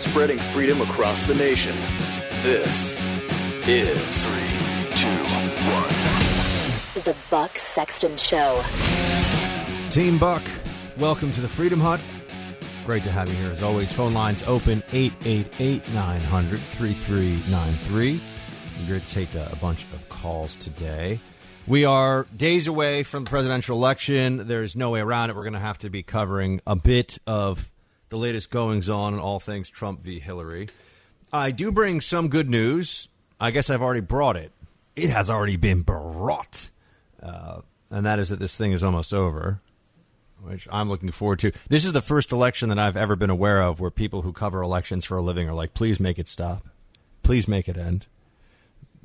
Spreading freedom across the nation. This is Three, two, one. The Buck Sexton Show. Team Buck, welcome to the Freedom Hut. Great to have you here as always. Phone lines open 888 900 3393. We're going to take a, a bunch of calls today. We are days away from the presidential election. There's no way around it. We're going to have to be covering a bit of the latest goings on and all things Trump v. Hillary. I do bring some good news. I guess I've already brought it. It has already been brought. Uh, and that is that this thing is almost over, which I'm looking forward to. This is the first election that I've ever been aware of where people who cover elections for a living are like, please make it stop. Please make it end.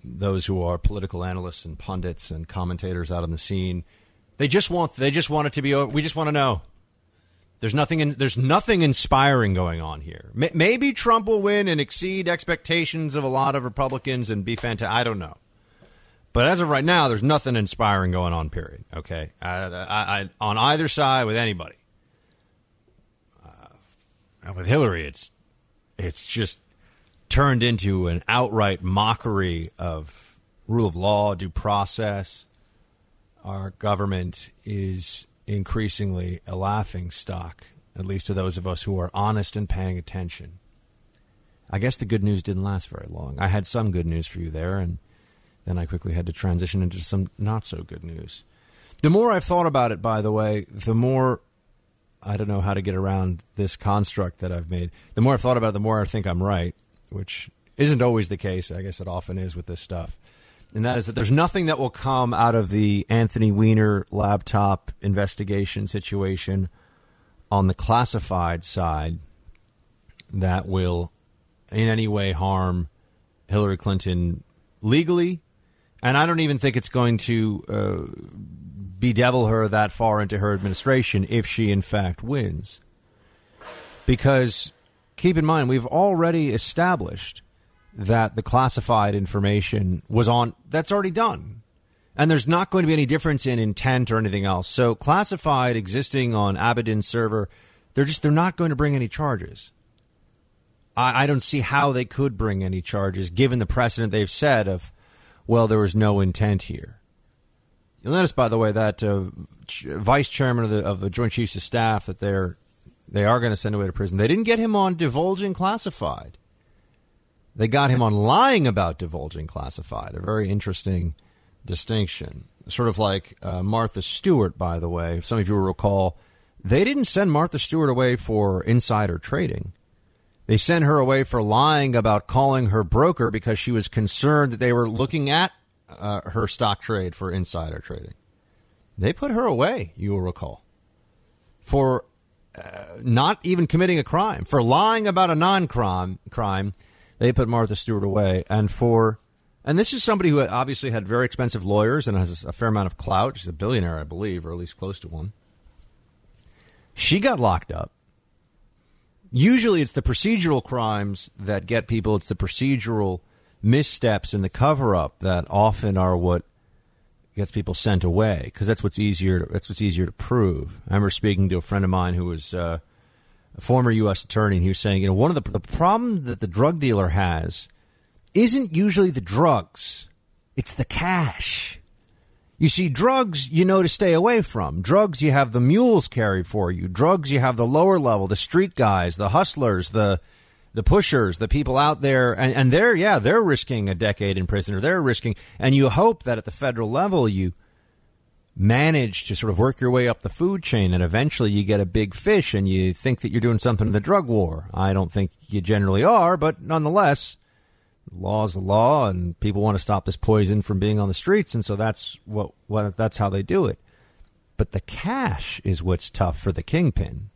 Those who are political analysts and pundits and commentators out on the scene, they just want they just want it to be over. We just want to know. There's nothing. In, there's nothing inspiring going on here. M- maybe Trump will win and exceed expectations of a lot of Republicans and be fantastic. I don't know. But as of right now, there's nothing inspiring going on. Period. Okay, I, I, I, on either side with anybody. Uh, with Hillary, it's it's just turned into an outright mockery of rule of law, due process. Our government is increasingly a laughing stock, at least to those of us who are honest and paying attention. I guess the good news didn't last very long. I had some good news for you there, and then I quickly had to transition into some not so good news. The more I've thought about it, by the way, the more I don't know how to get around this construct that I've made. The more I've thought about it, the more I think I'm right, which isn't always the case. I guess it often is with this stuff. And that is that there's nothing that will come out of the Anthony Weiner laptop investigation situation on the classified side that will in any way harm Hillary Clinton legally. And I don't even think it's going to uh, bedevil her that far into her administration if she, in fact, wins. Because keep in mind, we've already established that the classified information was on, that's already done. And there's not going to be any difference in intent or anything else. So classified existing on Abedin's server, they're just, they're not going to bring any charges. I, I don't see how they could bring any charges given the precedent they've said of, well, there was no intent here. You'll notice, by the way, that uh, ch- vice chairman of the, of the Joint Chiefs of Staff that they're they are going to send away to prison. They didn't get him on divulging classified. They got him on lying about divulging classified. A very interesting distinction. Sort of like uh, Martha Stewart, by the way. Some of you will recall, they didn't send Martha Stewart away for insider trading. They sent her away for lying about calling her broker because she was concerned that they were looking at uh, her stock trade for insider trading. They put her away, you will recall, for uh, not even committing a crime, for lying about a non crime. Crime, they put Martha Stewart away, and for and this is somebody who obviously had very expensive lawyers and has a fair amount of clout. She's a billionaire, I believe, or at least close to one. She got locked up. Usually, it's the procedural crimes that get people. It's the procedural missteps and the cover up that often are what gets people sent away because that's what's easier. To, that's what's easier to prove. I remember speaking to a friend of mine who was uh, a former U.S. attorney, and he was saying, you know, one of the the problem that the drug dealer has isn't usually the drugs; it's the cash. You see, drugs you know to stay away from. Drugs you have the mules carry for you. Drugs you have the lower level, the street guys, the hustlers, the the pushers, the people out there, and, and they're yeah, they're risking a decade in prison, or they're risking, and you hope that at the federal level you manage to sort of work your way up the food chain, and eventually you get a big fish, and you think that you're doing something in the drug war. I don't think you generally are, but nonetheless, the law is law, and people want to stop this poison from being on the streets, and so that's what, what that's how they do it. But the cash is what's tough for the kingpin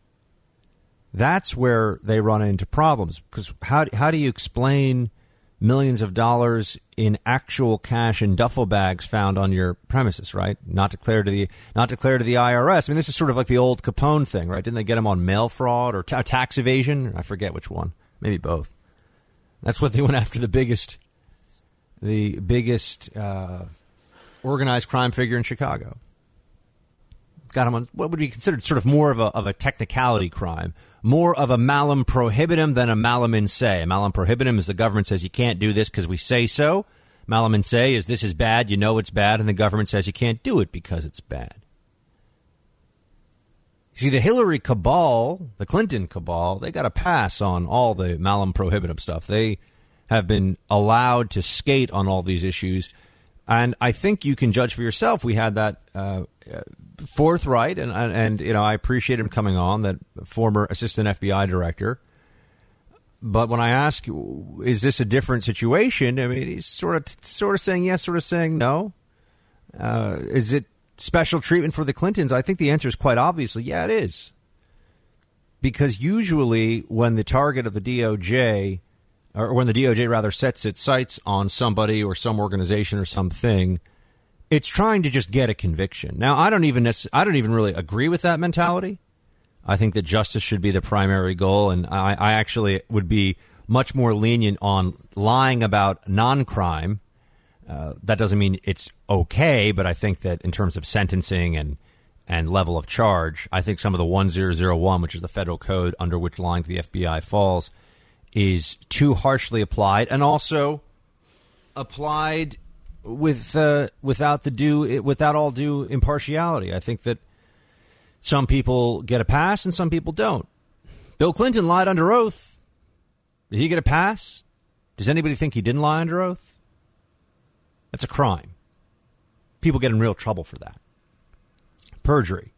that's where they run into problems because how how do you explain millions of dollars in actual cash in duffel bags found on your premises, right? Not declared to the not declared to the IRS. I mean, this is sort of like the old Capone thing, right? Didn't they get him on mail fraud or t- tax evasion? I forget which one. Maybe both. That's what they went after the biggest, the biggest uh, organized crime figure in Chicago. Got him on what would be considered sort of more of a of a technicality crime more of a malum prohibitum than a malum in se. A malum prohibitum is the government says you can't do this because we say so. Malum in se is this is bad, you know it's bad, and the government says you can't do it because it's bad. See, the Hillary cabal, the Clinton cabal, they got a pass on all the malum prohibitum stuff. They have been allowed to skate on all these issues. And I think you can judge for yourself. We had that uh, forthright, and, and, you know I appreciate him coming on, that former assistant FBI director. But when I ask, is this a different situation? I mean, he's sort of sort of saying yes, sort of saying no. Uh, is it special treatment for the Clintons? I think the answer is quite obviously, yeah, it is. Because usually, when the target of the DOJ, or when the DOJ rather sets its sights on somebody or some organization or something, it's trying to just get a conviction. Now, I don't even I don't even really agree with that mentality. I think that justice should be the primary goal, and I, I actually would be much more lenient on lying about non-crime. Uh, that doesn't mean it's okay, but I think that in terms of sentencing and and level of charge, I think some of the 1001, which is the federal code under which lying to the FBI falls, is too harshly applied and also applied with uh, without the due without all due impartiality. I think that some people get a pass and some people don't. Bill Clinton lied under oath. Did he get a pass? Does anybody think he didn't lie under oath? That's a crime. People get in real trouble for that. Perjury.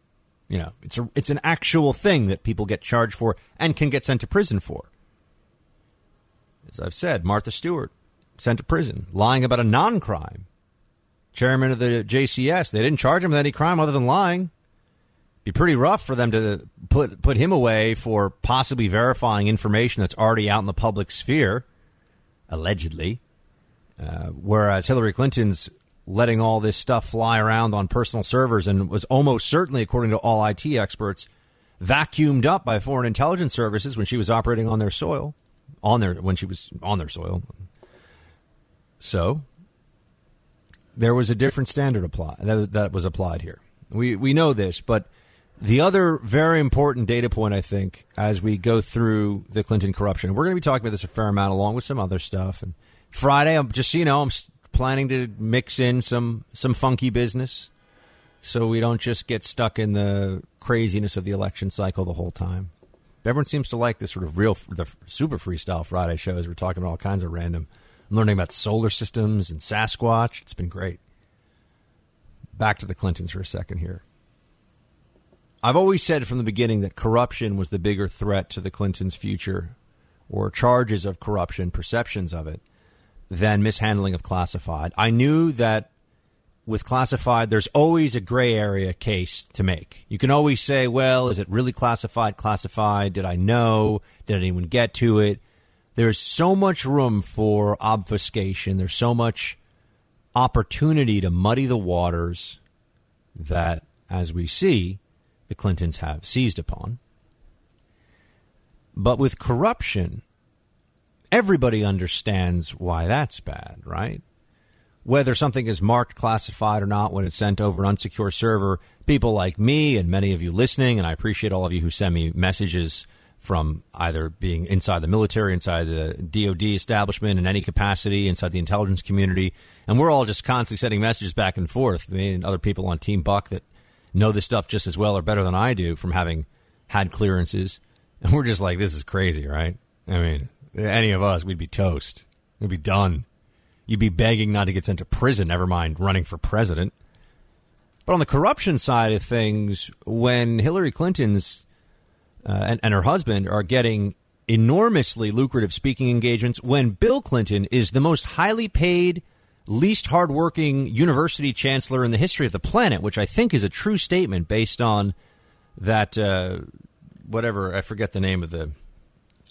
You know, it's a it's an actual thing that people get charged for and can get sent to prison for. As I've said, Martha Stewart sent to prison, lying about a non crime. Chairman of the JCS, they didn't charge him with any crime other than lying. Be pretty rough for them to put put him away for possibly verifying information that's already out in the public sphere, allegedly. Uh, whereas Hillary Clinton's letting all this stuff fly around on personal servers and was almost certainly, according to all IT experts, vacuumed up by foreign intelligence services when she was operating on their soil, on their when she was on their soil. So there was a different standard apply that, that was applied here. We we know this, but the other very important data point, I think, as we go through the Clinton corruption, we're going to be talking about this a fair amount, along with some other stuff. And Friday, I'm just so you know, I'm planning to mix in some some funky business, so we don't just get stuck in the craziness of the election cycle the whole time. Everyone seems to like this sort of real, the super freestyle Friday shows. We're talking about all kinds of random I'm learning about solar systems and Sasquatch. It's been great. Back to the Clintons for a second here. I've always said from the beginning that corruption was the bigger threat to the Clintons' future, or charges of corruption, perceptions of it, than mishandling of classified. I knew that with classified, there's always a gray area case to make. You can always say, well, is it really classified? Classified? Did I know? Did anyone get to it? There's so much room for obfuscation. There's so much opportunity to muddy the waters that, as we see, the Clintons have seized upon. But with corruption, everybody understands why that's bad, right? whether something is marked classified or not when it's sent over an unsecure server, people like me and many of you listening, and I appreciate all of you who send me messages from either being inside the military, inside the DoD establishment in any capacity, inside the intelligence community, and we're all just constantly sending messages back and forth. I mean, other people on Team Buck that know this stuff just as well or better than I do from having had clearances, and we're just like, this is crazy, right? I mean, any of us, we'd be toast. We'd be done. You'd be begging not to get sent to prison, never mind running for president. But on the corruption side of things, when Hillary Clinton's uh, and, and her husband are getting enormously lucrative speaking engagements when Bill Clinton is the most highly paid, least hardworking university chancellor in the history of the planet, which I think is a true statement based on that, uh, whatever, I forget the name of the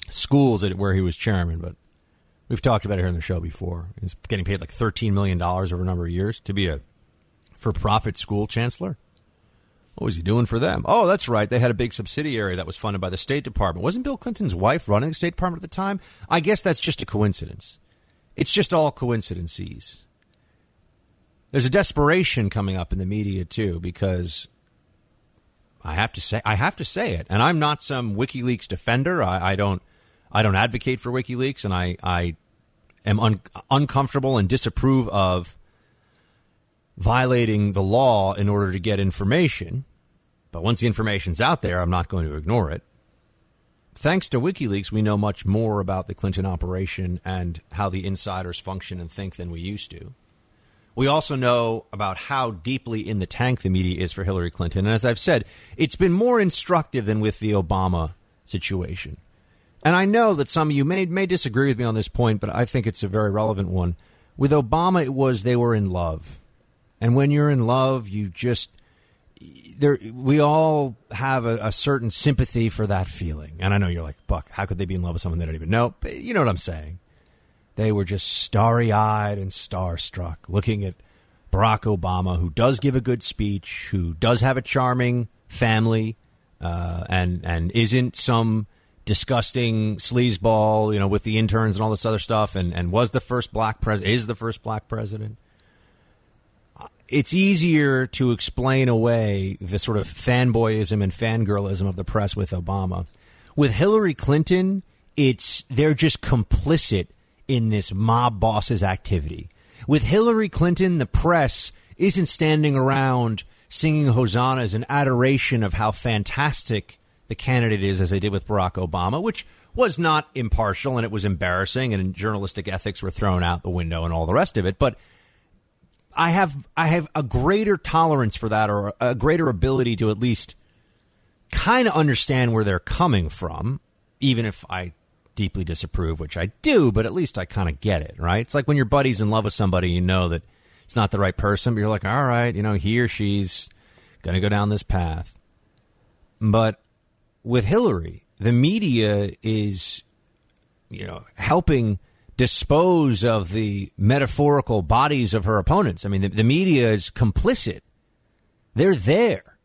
schools where he was chairman, but we've talked about it here on the show before. He's getting paid like $13 million over a number of years to be a for profit school chancellor. What was he doing for them? Oh, that's right. They had a big subsidiary that was funded by the State Department. Wasn't Bill Clinton's wife running the State Department at the time? I guess that's just a coincidence. It's just all coincidences. There's a desperation coming up in the media too because I have to say I have to say it, and I'm not some WikiLeaks defender. I, I don't I don't advocate for WikiLeaks, and I I am un, uncomfortable and disapprove of violating the law in order to get information. But once the information's out there, I'm not going to ignore it. Thanks to WikiLeaks, we know much more about the Clinton operation and how the insiders function and think than we used to. We also know about how deeply in the tank the media is for Hillary Clinton. And as I've said, it's been more instructive than with the Obama situation. And I know that some of you may, may disagree with me on this point, but I think it's a very relevant one. With Obama, it was they were in love. And when you're in love, you just there we all have a, a, certain sympathy for that feeling. And I know you're like, Buck, how could they be in love with someone they don't even know? But you know what I'm saying. They were just starry eyed and starstruck, looking at Barack Obama, who does give a good speech, who does have a charming family, uh, and and isn't some disgusting sleazeball, you know, with the interns and all this other stuff, and, and was the first black president, is the first black president it's easier to explain away the sort of fanboyism and fangirlism of the press with Obama. With Hillary Clinton, it's they're just complicit in this mob boss's activity. With Hillary Clinton, the press isn't standing around singing hosannas in adoration of how fantastic the candidate is, as they did with Barack Obama, which was not impartial and it was embarrassing, and journalistic ethics were thrown out the window and all the rest of it. But I have I have a greater tolerance for that, or a greater ability to at least kind of understand where they're coming from, even if I deeply disapprove, which I do, but at least I kind of get it, right? It's like when your buddy's in love with somebody, you know that it's not the right person, but you're like, all right, you know, he or she's going to go down this path. But with Hillary, the media is, you know, helping dispose of the metaphorical bodies of her opponents. I mean, the, the media is complicit. They're there.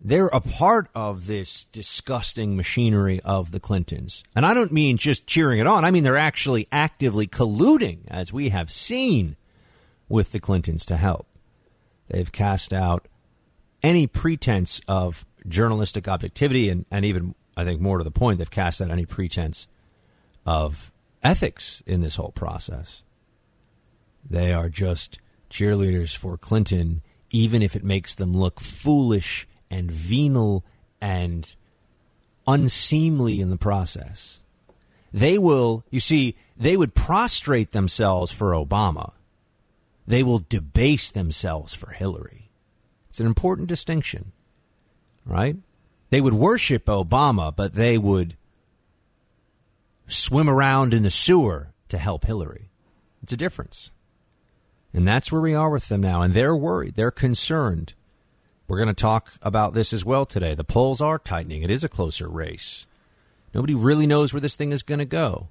They're a part of this disgusting machinery of the Clintons. And I don't mean just cheering it on. I mean, they're actually actively colluding, as we have seen with the Clintons to help. They've cast out any pretense of journalistic objectivity, and, and even, I think, more to the point, they've cast out any pretense of ethics in this whole process. They are just cheerleaders for Clinton, even if it makes them look foolish and venal and unseemly in the process. They will, you see, they would prostrate themselves for Obama. They will debase themselves for Hillary. It's an important distinction, right? They would worship Obama, but they would swim around in the sewer to help Hillary. It's a difference. And that's where we are with them now. And they're worried. They're concerned. We're going to talk about this as well today. The polls are tightening. It is a closer race. Nobody really knows where this thing is going to go.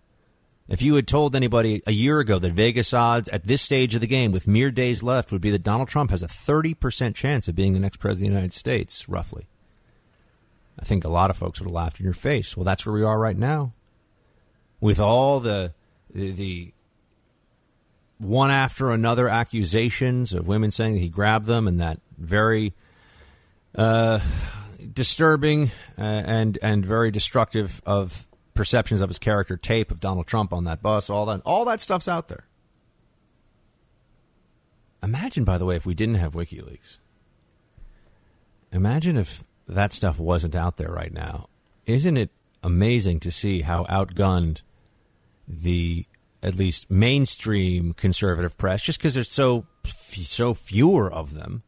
If you had told anybody a year ago that Vegas odds at this stage of the game, with mere days left, would be that Donald Trump has a 30% chance of being the next president of the United States, roughly, I think a lot of folks would have laughed in your face. Well, that's where we are right now with all the the, the one after another accusations of women saying that he grabbed them, and that very uh, disturbing uh, and and very destructive of perceptions of his character tape of Donald Trump on that bus. All that all that stuff's out there. Imagine, by the way, if we didn't have WikiLeaks. Imagine if that stuff wasn't out there right now. Isn't it amazing to see how outgunned the at least mainstream conservative press, just because there's so so fewer of them,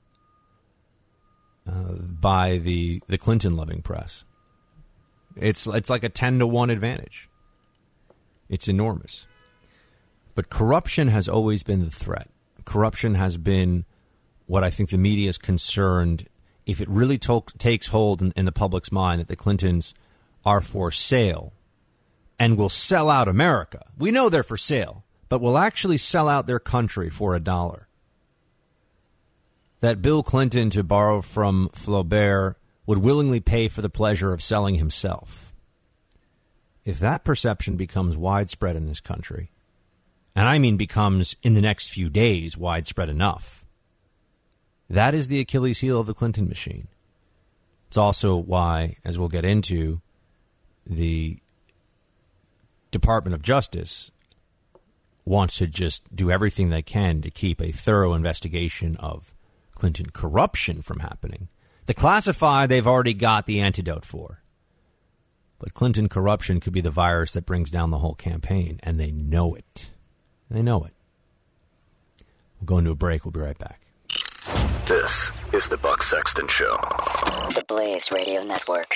uh, by the the Clinton loving press. It's it's like a ten to one advantage. It's enormous. But corruption has always been the threat. Corruption has been what I think the media is concerned if it really to- takes hold in, in the public's mind that the Clintons are for sale and will sell out America. We know they're for sale, but will actually sell out their country for a dollar. That Bill Clinton, to borrow from Flaubert, would willingly pay for the pleasure of selling himself. If that perception becomes widespread in this country, and I mean becomes in the next few days widespread enough, that is the Achilles heel of the Clinton machine. It's also why, as we'll get into, the Department of Justice wants to just do everything they can to keep a thorough investigation of Clinton corruption from happening. The classified, they've already got the antidote for. But Clinton corruption could be the virus that brings down the whole campaign, and they know it. They know it. We'll go into a break. We'll be right back. This is the Buck Sexton Show. The Blaze Radio Network.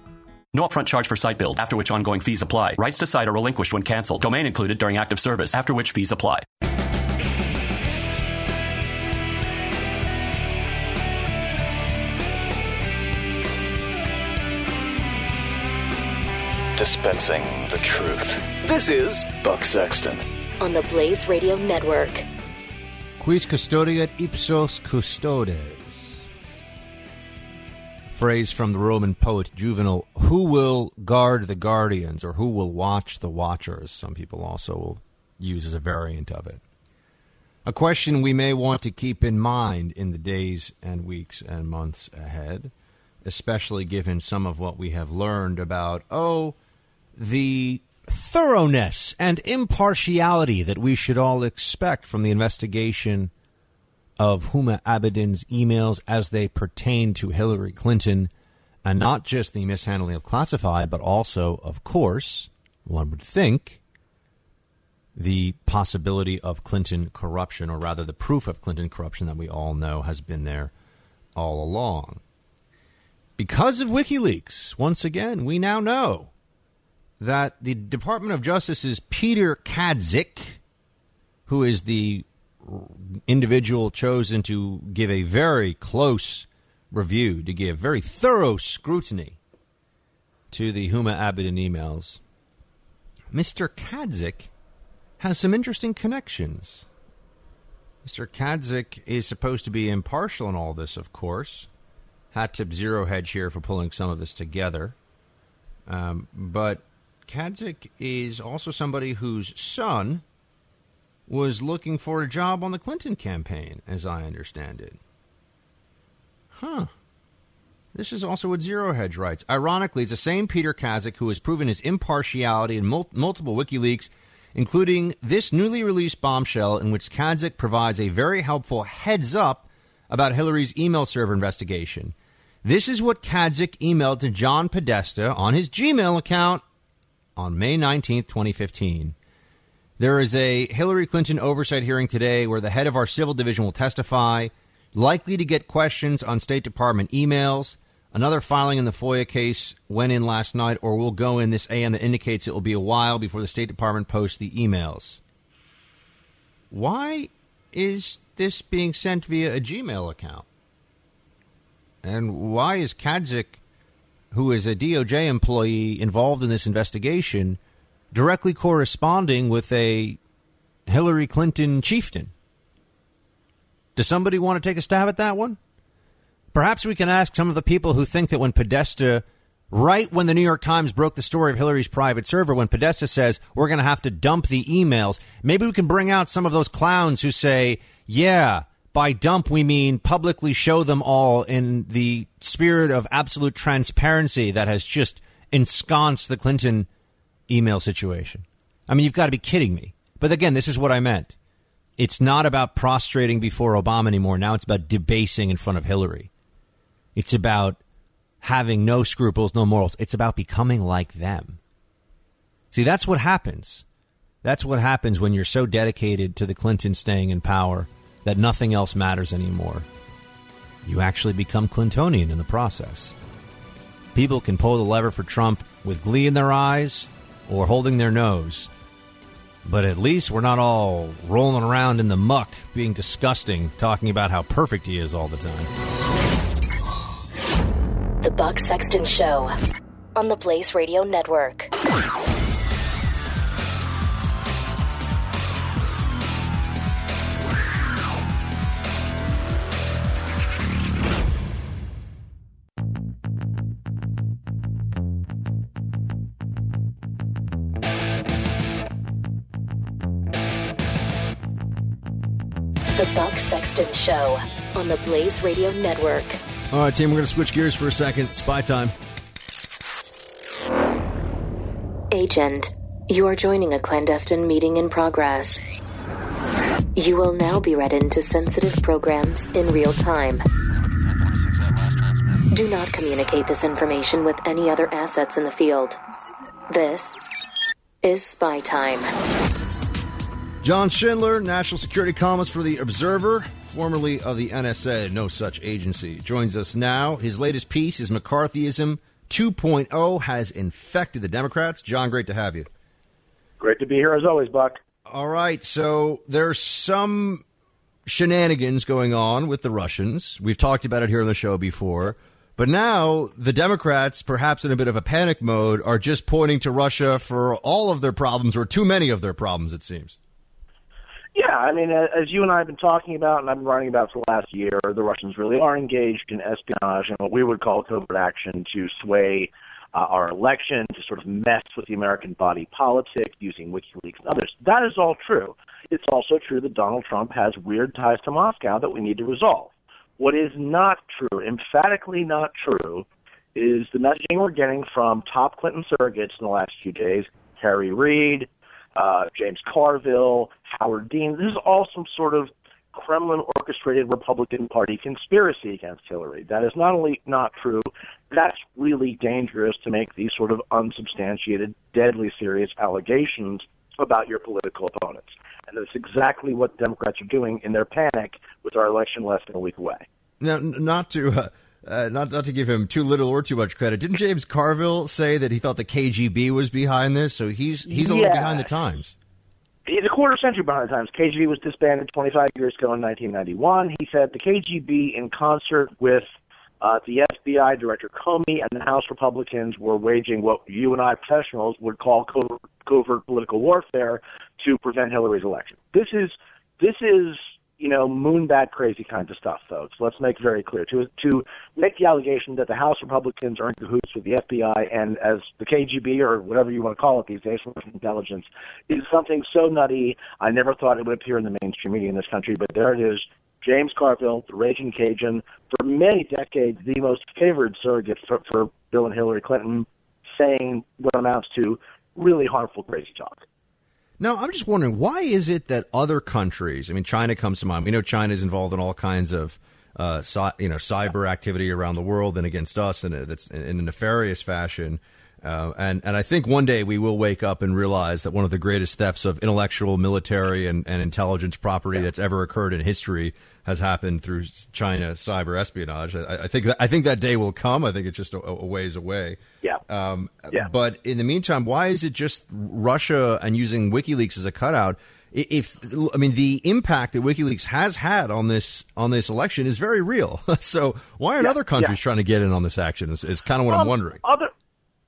No upfront charge for site build, after which ongoing fees apply. Rights to site are relinquished when canceled. Domain included during active service, after which fees apply. Dispensing the truth. This is Buck Sexton. On the Blaze Radio Network. Quis custodiet ipsos custodes. Phrase from the Roman poet Juvenal Who will guard the guardians, or who will watch the watchers? Some people also use as a variant of it. A question we may want to keep in mind in the days and weeks and months ahead, especially given some of what we have learned about, oh, the thoroughness and impartiality that we should all expect from the investigation of Huma Abedin's emails as they pertain to Hillary Clinton, and not just the mishandling of classified, but also, of course, one would think, the possibility of Clinton corruption, or rather the proof of Clinton corruption that we all know has been there all along. Because of WikiLeaks, once again, we now know that the Department of Justice's Peter Kadzik, who is the individual chosen to give a very close review, to give very thorough scrutiny to the Huma Abedin emails, Mr. Kadzik has some interesting connections. Mr. Kadzik is supposed to be impartial in all this, of course. Hat tip zero hedge here for pulling some of this together. Um, but Kadzik is also somebody whose son was looking for a job on the Clinton campaign, as I understand it. Huh. This is also what Zero Hedge writes. Ironically, it's the same Peter Kadzik who has proven his impartiality in mul- multiple WikiLeaks, including this newly released bombshell in which Kadzik provides a very helpful heads up about Hillary's email server investigation. This is what Kadzik emailed to John Podesta on his Gmail account on May 19th, 2015. There is a Hillary Clinton oversight hearing today where the head of our civil division will testify, likely to get questions on State Department emails. Another filing in the FOIA case went in last night or will go in this AM that indicates it will be a while before the State Department posts the emails. Why is this being sent via a Gmail account? And why is Kadzik, who is a DOJ employee involved in this investigation, directly corresponding with a Hillary Clinton chieftain? Does somebody want to take a stab at that one? Perhaps we can ask some of the people who think that when Podesta, right when the New York Times broke the story of Hillary's private server, when Podesta says we're going to have to dump the emails, maybe we can bring out some of those clowns who say, yeah, by dump we mean publicly show them all in the spirit of absolute transparency that has just ensconced the Clinton email situation. I mean, you've got to be kidding me. But again, this is what I meant. It's not about prostrating before Obama anymore. Now it's about debasing in front of Hillary. It's about having no scruples, no morals. It's about becoming like them. See, that's what happens. That's what happens when you're so dedicated to the Clintons staying in power that nothing else matters anymore. You actually become Clintonian in the process. People can pull the lever for Trump with glee in their eyes or holding their nose. But at least we're not all rolling around in the muck, being disgusting, talking about how perfect he is all the time. The Buck Sexton Show on the Blaze Radio Network. Sexton Show on the Blaze Radio Network. All right, team, we're going to switch gears for a second. Spy time. Agent, you are joining a clandestine meeting in progress. You will now be read into sensitive programs in real time. Do not communicate this information with any other assets in the field. This is spy time. John Schindler, national security columnist for The Observer, formerly of the NSA, no such agency, joins us now. His latest piece is McCarthyism 2.0 has infected the Democrats. John, great to have you. Great to be here as always, Buck. All right, so there's some shenanigans going on with the Russians. We've talked about it here on the show before. But now the Democrats, perhaps in a bit of a panic mode, are just pointing to Russia for all of their problems, or too many of their problems, it seems. Yeah, I mean, as you and I have been talking about, and I've been writing about for the last year, the Russians really are engaged in espionage and what we would call covert action to sway uh, our election, to sort of mess with the American body politic using WikiLeaks and others. That is all true. It's also true that Donald Trump has weird ties to Moscow that we need to resolve. What is not true, emphatically not true, is the messaging we're getting from top Clinton surrogates in the last few days, Harry Reid, uh, James Carville, Howard Dean. This is all some sort of Kremlin orchestrated Republican Party conspiracy against Hillary. That is not only not true, that's really dangerous to make these sort of unsubstantiated, deadly serious allegations about your political opponents. And that's exactly what Democrats are doing in their panic with our election less than a week away. Now, not to. Uh uh, not not to give him too little or too much credit. Didn't James Carville say that he thought the KGB was behind this? So he's he's a yeah. little behind the times. He's a quarter century behind the times. KGB was disbanded 25 years ago in 1991. He said the KGB, in concert with uh, the FBI Director Comey and the House Republicans, were waging what you and I professionals would call covert, covert political warfare to prevent Hillary's election. This is this is you know, moonbat crazy kinds of stuff, folks. Let's make very clear to to make the allegation that the House Republicans are in cahoots with the FBI and as the KGB or whatever you want to call it these days, intelligence, is something so nutty. I never thought it would appear in the mainstream media in this country, but there it is. James Carville, the Raging Cajun, for many decades, the most favored surrogate for, for Bill and Hillary Clinton, saying what amounts to really harmful, crazy talk. Now, I'm just wondering why is it that other countries? I mean, China comes to mind. We know China is involved in all kinds of, uh, you know, cyber activity around the world and against us, and that's in a nefarious fashion. Uh, and and I think one day we will wake up and realize that one of the greatest thefts of intellectual, military, and, and intelligence property that's ever occurred in history has happened through China cyber espionage. I, I think that, I think that day will come. I think it's just a, a ways away. Yeah. Um, yeah. But in the meantime, why is it just Russia and using WikiLeaks as a cutout? If I mean the impact that WikiLeaks has had on this on this election is very real. so why aren't yeah, other countries yeah. trying to get in on this action? Is, is kind of what um, I'm wondering. Other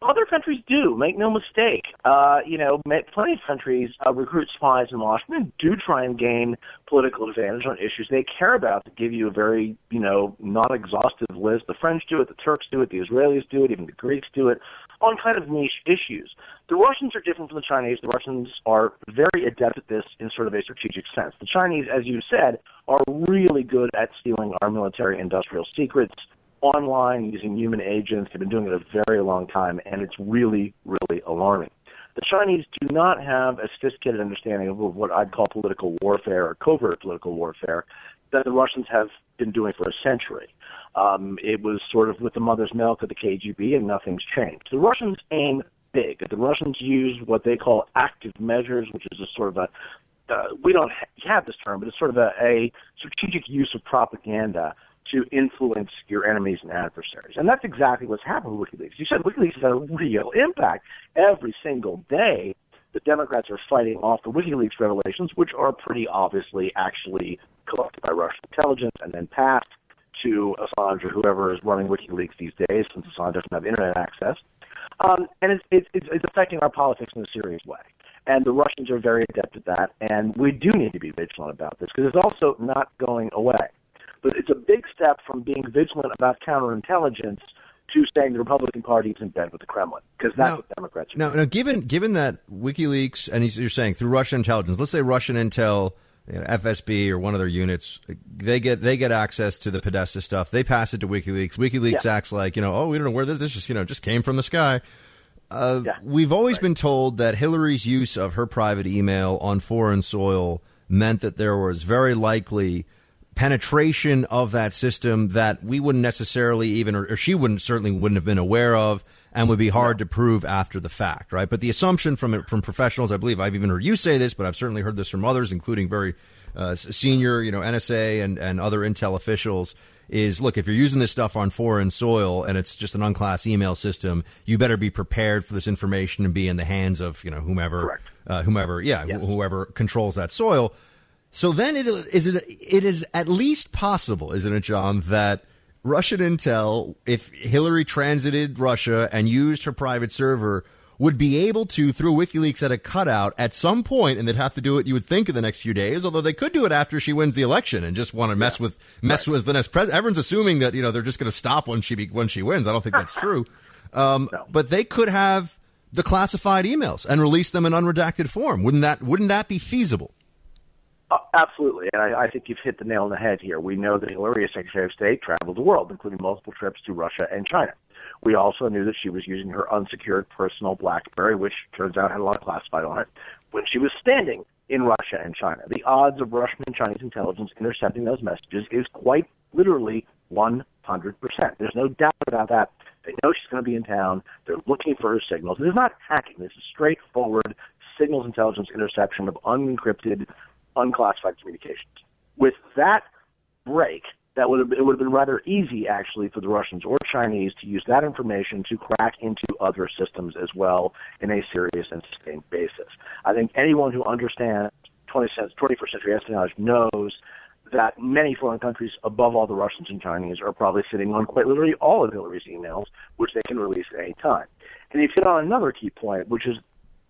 other countries do. Make no mistake. Uh, you know, plenty of countries uh, recruit spies in Washington, do try and gain political advantage on issues they care about to give you a very, you know, non-exhaustive list. The French do it, the Turks do it, the Israelis do it, even the Greeks do it on kind of niche issues. The Russians are different from the Chinese. The Russians are very adept at this in sort of a strategic sense. The Chinese, as you said, are really good at stealing our military industrial secrets online using human agents. They've been doing it a very long time, and it's really, really alarming. The Chinese do not have a sophisticated understanding of what I'd call political warfare or covert political warfare that the Russians have been doing for a century. Um, it was sort of with the mother's milk of the KGB, and nothing's changed. The Russians aim big. The Russians use what they call active measures, which is a sort of a uh, we don't ha- have this term, but it's sort of a, a strategic use of propaganda to influence your enemies and adversaries. And that's exactly what's happened with WikiLeaks. You said WikiLeaks has a real impact. Every single day, the Democrats are fighting off the WikiLeaks revelations, which are pretty obviously actually collected by Russian intelligence and then passed to Assange or whoever is running WikiLeaks these days, since Assange doesn't have internet access. Um, and it's, it's, it's affecting our politics in a serious way. And the Russians are very adept at that, and we do need to be vigilant about this because it's also not going away. But it's a big step from being vigilant about counterintelligence to saying the Republican Party is in bed with the Kremlin because that's now, what Democrats are. Now, doing. now, given given that WikiLeaks and you're saying through Russian intelligence, let's say Russian intel, you know, FSB or one of their units, they get they get access to the Podesta stuff. They pass it to WikiLeaks. WikiLeaks Yeah. acts like you know, oh, we don't know where this, this just you know just came from the sky. Uh, Yeah. We've always Right. been told that Hillary's use of her private email on foreign soil meant that there was very likely penetration of that system that we wouldn't necessarily even, or, she wouldn't certainly wouldn't have been aware of, and would be hard to prove after the fact, right? But the assumption from from professionals, I believe, I've even heard you say this, but I've certainly heard this from others, including very uh, senior, you know, NSA and and other intel officials. Is look if you're using this stuff on foreign soil and it's just an unclassed email system, you better be prepared for this information and be in the hands of you know whomever, uh, whomever, yeah, Yeah. wh- whoever controls that soil. So then it is it it is at least possible, isn't it, John, that Russian intel, if Hillary transited Russia and used her private server, would be able to, through WikiLeaks at a cutout at some point, and they'd have to do it, you would think, in the next few days, although they could do it after she wins the election and just want to mess with mess with the next president. Everyone's assuming that, you know, they're just going to stop when she be, when she wins. I don't think that's true. Um, No. But they could have the classified emails and release them in unredacted form. Wouldn't that wouldn't that be feasible? Uh, absolutely, and I, I think you've hit the nail on the head here. We know that Hillary, as Secretary of State, traveled the world, including multiple trips to Russia and China. We also knew that she was using her unsecured personal BlackBerry, which turns out had a lot of classified on it, when she was standing in Russia and China. The odds of Russian and Chinese intelligence intercepting those messages is quite literally 100%. There's no doubt about that. They know she's going to be in town. They're looking for her signals. This is not hacking. This is straightforward signals intelligence interception of unencrypted, unclassified communications. With that break, that would have it would have been rather easy actually for the Russians or Chinese to use that information to crack into other systems as well in a serious and sustained basis. I think anyone who understands 20th, 21st century espionage knows that many foreign countries, above all the Russians and Chinese, are probably sitting on quite literally all of Hillary's emails, which they can release at any time. And you've hit on another key point, which is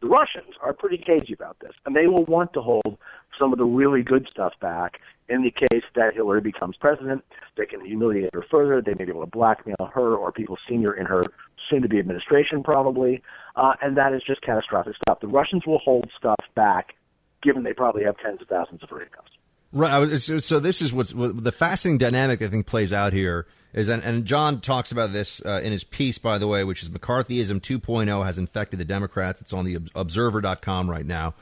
the Russians are pretty cagey about this, and they will want to hold some of the really good stuff back in the case that Hillary becomes president. They can humiliate her further. They may be able to blackmail her or people senior in her soon-to-be administration, probably, uh, and that is just catastrophic stuff. The Russians will hold stuff back, given they probably have tens of thousands of radiographs. Right. So, so this is what's what, the fascinating dynamic I think plays out here is, and, and John talks about this uh, in his piece, by the way, which is McCarthyism 2.0 has infected the Democrats. It's on the Observer.com right now.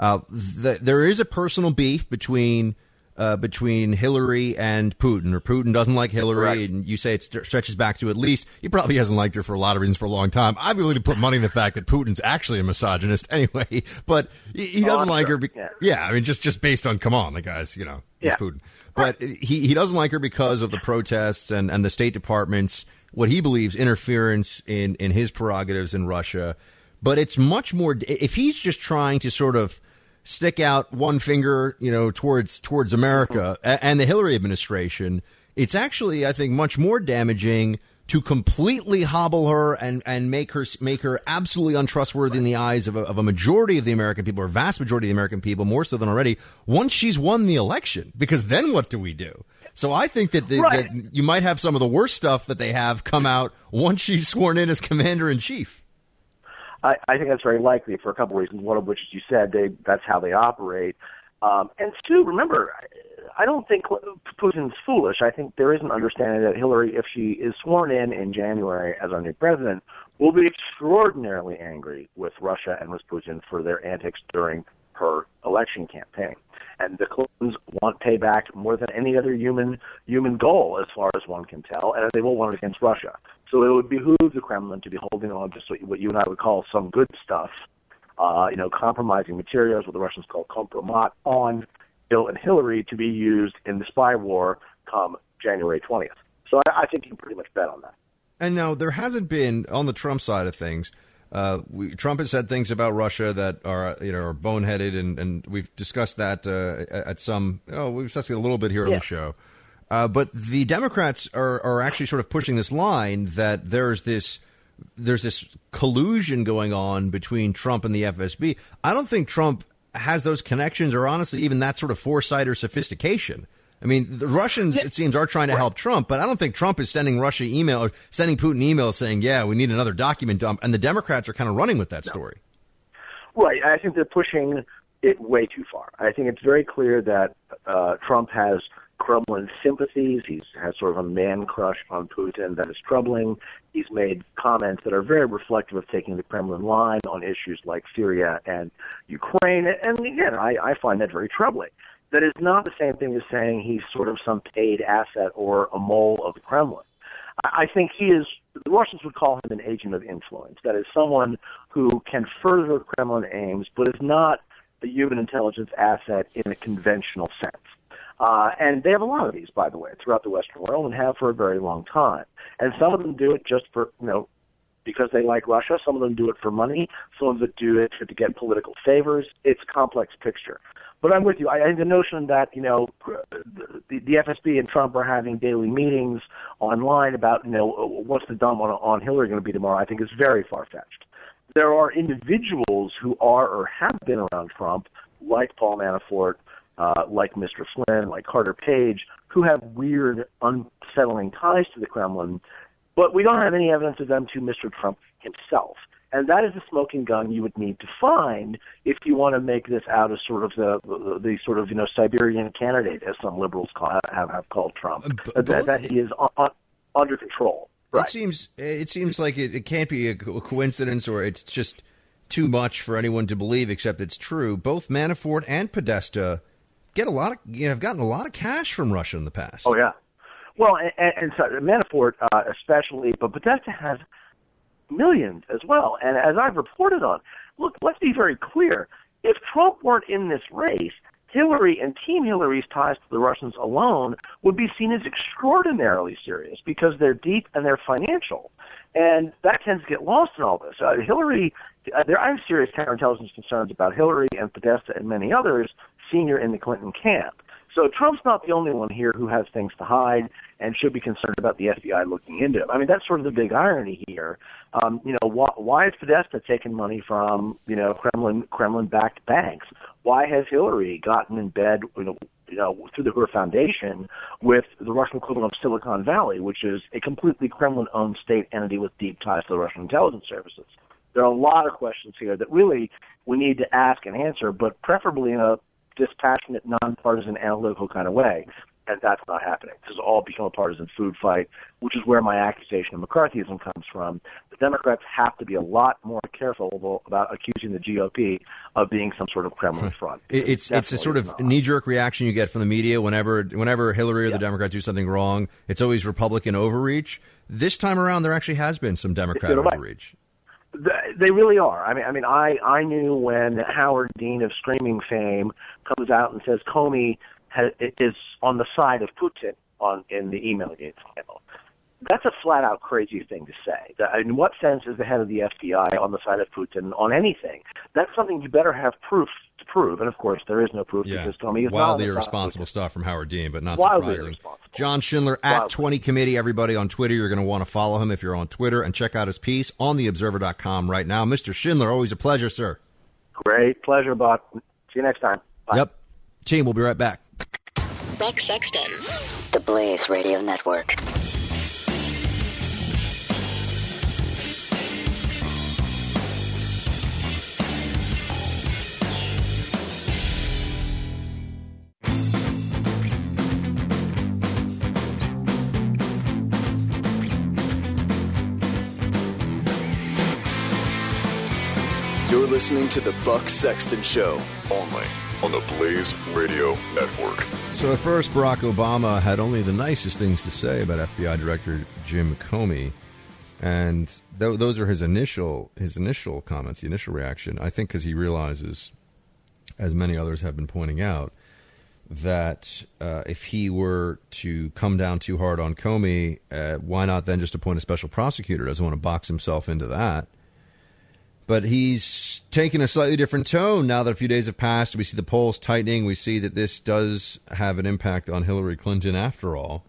Uh, the, there is a personal beef between uh, between Hillary and Putin, or Putin doesn't like Hillary, right. and you say it stretches back to at least he probably hasn't liked her for a lot of reasons for a long time. I'm willing to put money in the fact that Putin's actually a misogynist anyway, but he, he doesn't oh, like sure. her. Be- yeah. yeah. I mean, just just based on come on, the guy's you know he's yeah. Putin, but right. he he doesn't like her because of the protests and and the State Department's what he believes interference in in his prerogatives in Russia. But it's much more if he's just trying to sort of stick out one finger, you know, towards towards America mm-hmm. and the Hillary administration, it's actually, I think, much more damaging to completely hobble her and, and make her make her absolutely untrustworthy in the eyes of a, of a majority of the American people, or vast majority of the American people, more so than already. Once she's won the election, because then what do we do? So I think that, the, right. that you might have some of the worst stuff that they have come out once she's sworn in as commander in chief. I, I think that's very likely for a couple of reasons. One of which, as you said, they that's how they operate. Um, and two, remember, I don't think Putin's foolish. I think there is an understanding that Hillary, if she is sworn in in January as our new president, will be extraordinarily angry with Russia and with Putin for their antics during her election campaign. And the Clintons want payback more than any other human human goal, as far as one can tell, and they will want it against Russia. So it would behoove the Kremlin to be holding on to what you and I would call some good stuff, uh, you know, compromising materials, what the Russians call kompromat, on Bill and Hillary to be used in the spy war come January 20th. So I, I think you can pretty much bet on that. And now there hasn't been on the Trump side of things. Uh, we, Trump has said things about Russia that are you know are boneheaded, and, and we've discussed that uh, at some. Oh, we've discussed it a little bit here yeah. on the show. Uh, but the Democrats are, are actually sort of pushing this line that there's this there's this collusion going on between Trump and the FSB. I don't think Trump has those connections, or honestly, even that sort of foresight or sophistication. I mean, the Russians, it seems, are trying to help Trump, but I don't think Trump is sending Russia email or sending Putin emails saying, "Yeah, we need another document dump," and the Democrats are kind of running with that story. Right. I think they're pushing it way too far. I think it's very clear that uh, Trump has Kremlin sympathies. He has sort of a man crush on Putin that is troubling. He's made comments that are very reflective of taking the Kremlin line on issues like Syria and Ukraine. And again, I, I find that very troubling. That is not the same thing as saying he's sort of some paid asset or a mole of the Kremlin. I think he is, the Russians would call him an agent of influence. That is someone who can further Kremlin aims, but is not a human intelligence asset in a conventional sense. Uh, and they have a lot of these, by the way, throughout the Western world and have for a very long time. And some of them do it just for, you know, because they like Russia. Some of them do it for money. Some of them do it to, get political favors. It's a complex picture. But I'm with you. I, I think the notion that you know the, the FSB and Trump are having daily meetings online about you know what's the dump on, on Hillary going to be tomorrow, I think is very far fetched. There are individuals who are or have been around Trump, like Paul Manafort, uh, like Mr. Flynn, like Carter Page, who have weird, unsettling ties to the Kremlin, but we don't have any evidence of them to Mr. Trump himself. And that is the smoking gun you would need to find if you want to make this out as sort of the the, sort of you know Siberian candidate, as some liberals call, have have called Trump. Uh, that, that he is on, on, under control. Right. It seems it seems like it, it can't be a coincidence, or it's just too much for anyone to believe, except it's true. Both Manafort and Podesta get a lot of you know, have gotten a lot of cash from Russia in the past. Oh yeah, well, and, and so Manafort uh, especially, but Podesta has millions as well. And as I've reported on, look, let's be very clear: if Trump weren't in this race, Hillary and Team Hillary's ties to the Russians alone would be seen as extraordinarily serious because they're deep and they're financial. And that tends to get lost in all this. Uh, Hillary, uh, there, have serious counterintelligence concerns about Hillary and Podesta and many others senior in the Clinton camp. So Trump's not the only one here who has things to hide and should be concerned about the FBI looking into him. I mean, that's sort of the big irony here. Um, you know, why, why has Podesta taking money from you know Kremlin Kremlin-backed banks? Why has Hillary gotten in bed, you know, you know, through the Her Foundation with the Russian equivalent of Silicon Valley, which is a completely Kremlin-owned state entity with deep ties to the Russian intelligence services? There are a lot of questions here that really we need to ask and answer, but preferably in a dispassionate, nonpartisan, analytical kind of way. And that's not happening. This has all become a partisan food fight, which is where my accusation of McCarthyism comes from. The Democrats have to be a lot more careful about accusing the GOP of being some sort of Kremlin hmm. front. It's it's a sort of knee jerk reaction you get from the media whenever whenever Hillary or yeah. the Democrats do something wrong. It's always Republican overreach. This time around, there actually has been some Democrat overreach. They really are. I mean, I mean, I I knew when Howard Dean of Screaming fame comes out and says Comey has, is on the side of Putin on in the email Emailgate scandal. That's a flat out crazy thing to say. In what sense is the head of the FBI on the side of Putin on anything? That's something you better have proof to prove. And of course, there is no proof yeah. because Comey is wildly irresponsible stuff from Howard Dean, but not wildly surprising. John Schindler at wildly. 20 Committee. Everybody on Twitter, you're going to want to follow him if you're on Twitter and check out his piece on theobserver.com right now. Mr. Schindler, always a pleasure, sir. Great pleasure, Bob. See you next time. Bye. Yep. Team, we'll be right back. Buck Sexton, the Blaze Radio Network. Listening to the Buck Sexton Show, only on the Blaze Radio Network. So at first, Barack Obama had only the nicest things to say about FBI Director Jim Comey, and th- those are his initial his initial comments, the initial reaction. I think because he realizes, as many others have been pointing out, that uh, if he were to come down too hard on Comey, uh, why not then just appoint a special prosecutor? Doesn't want to box himself into that. But he's taken a slightly different tone now that a few days have passed. We see the polls tightening. We see that this does have an impact on Hillary Clinton after all.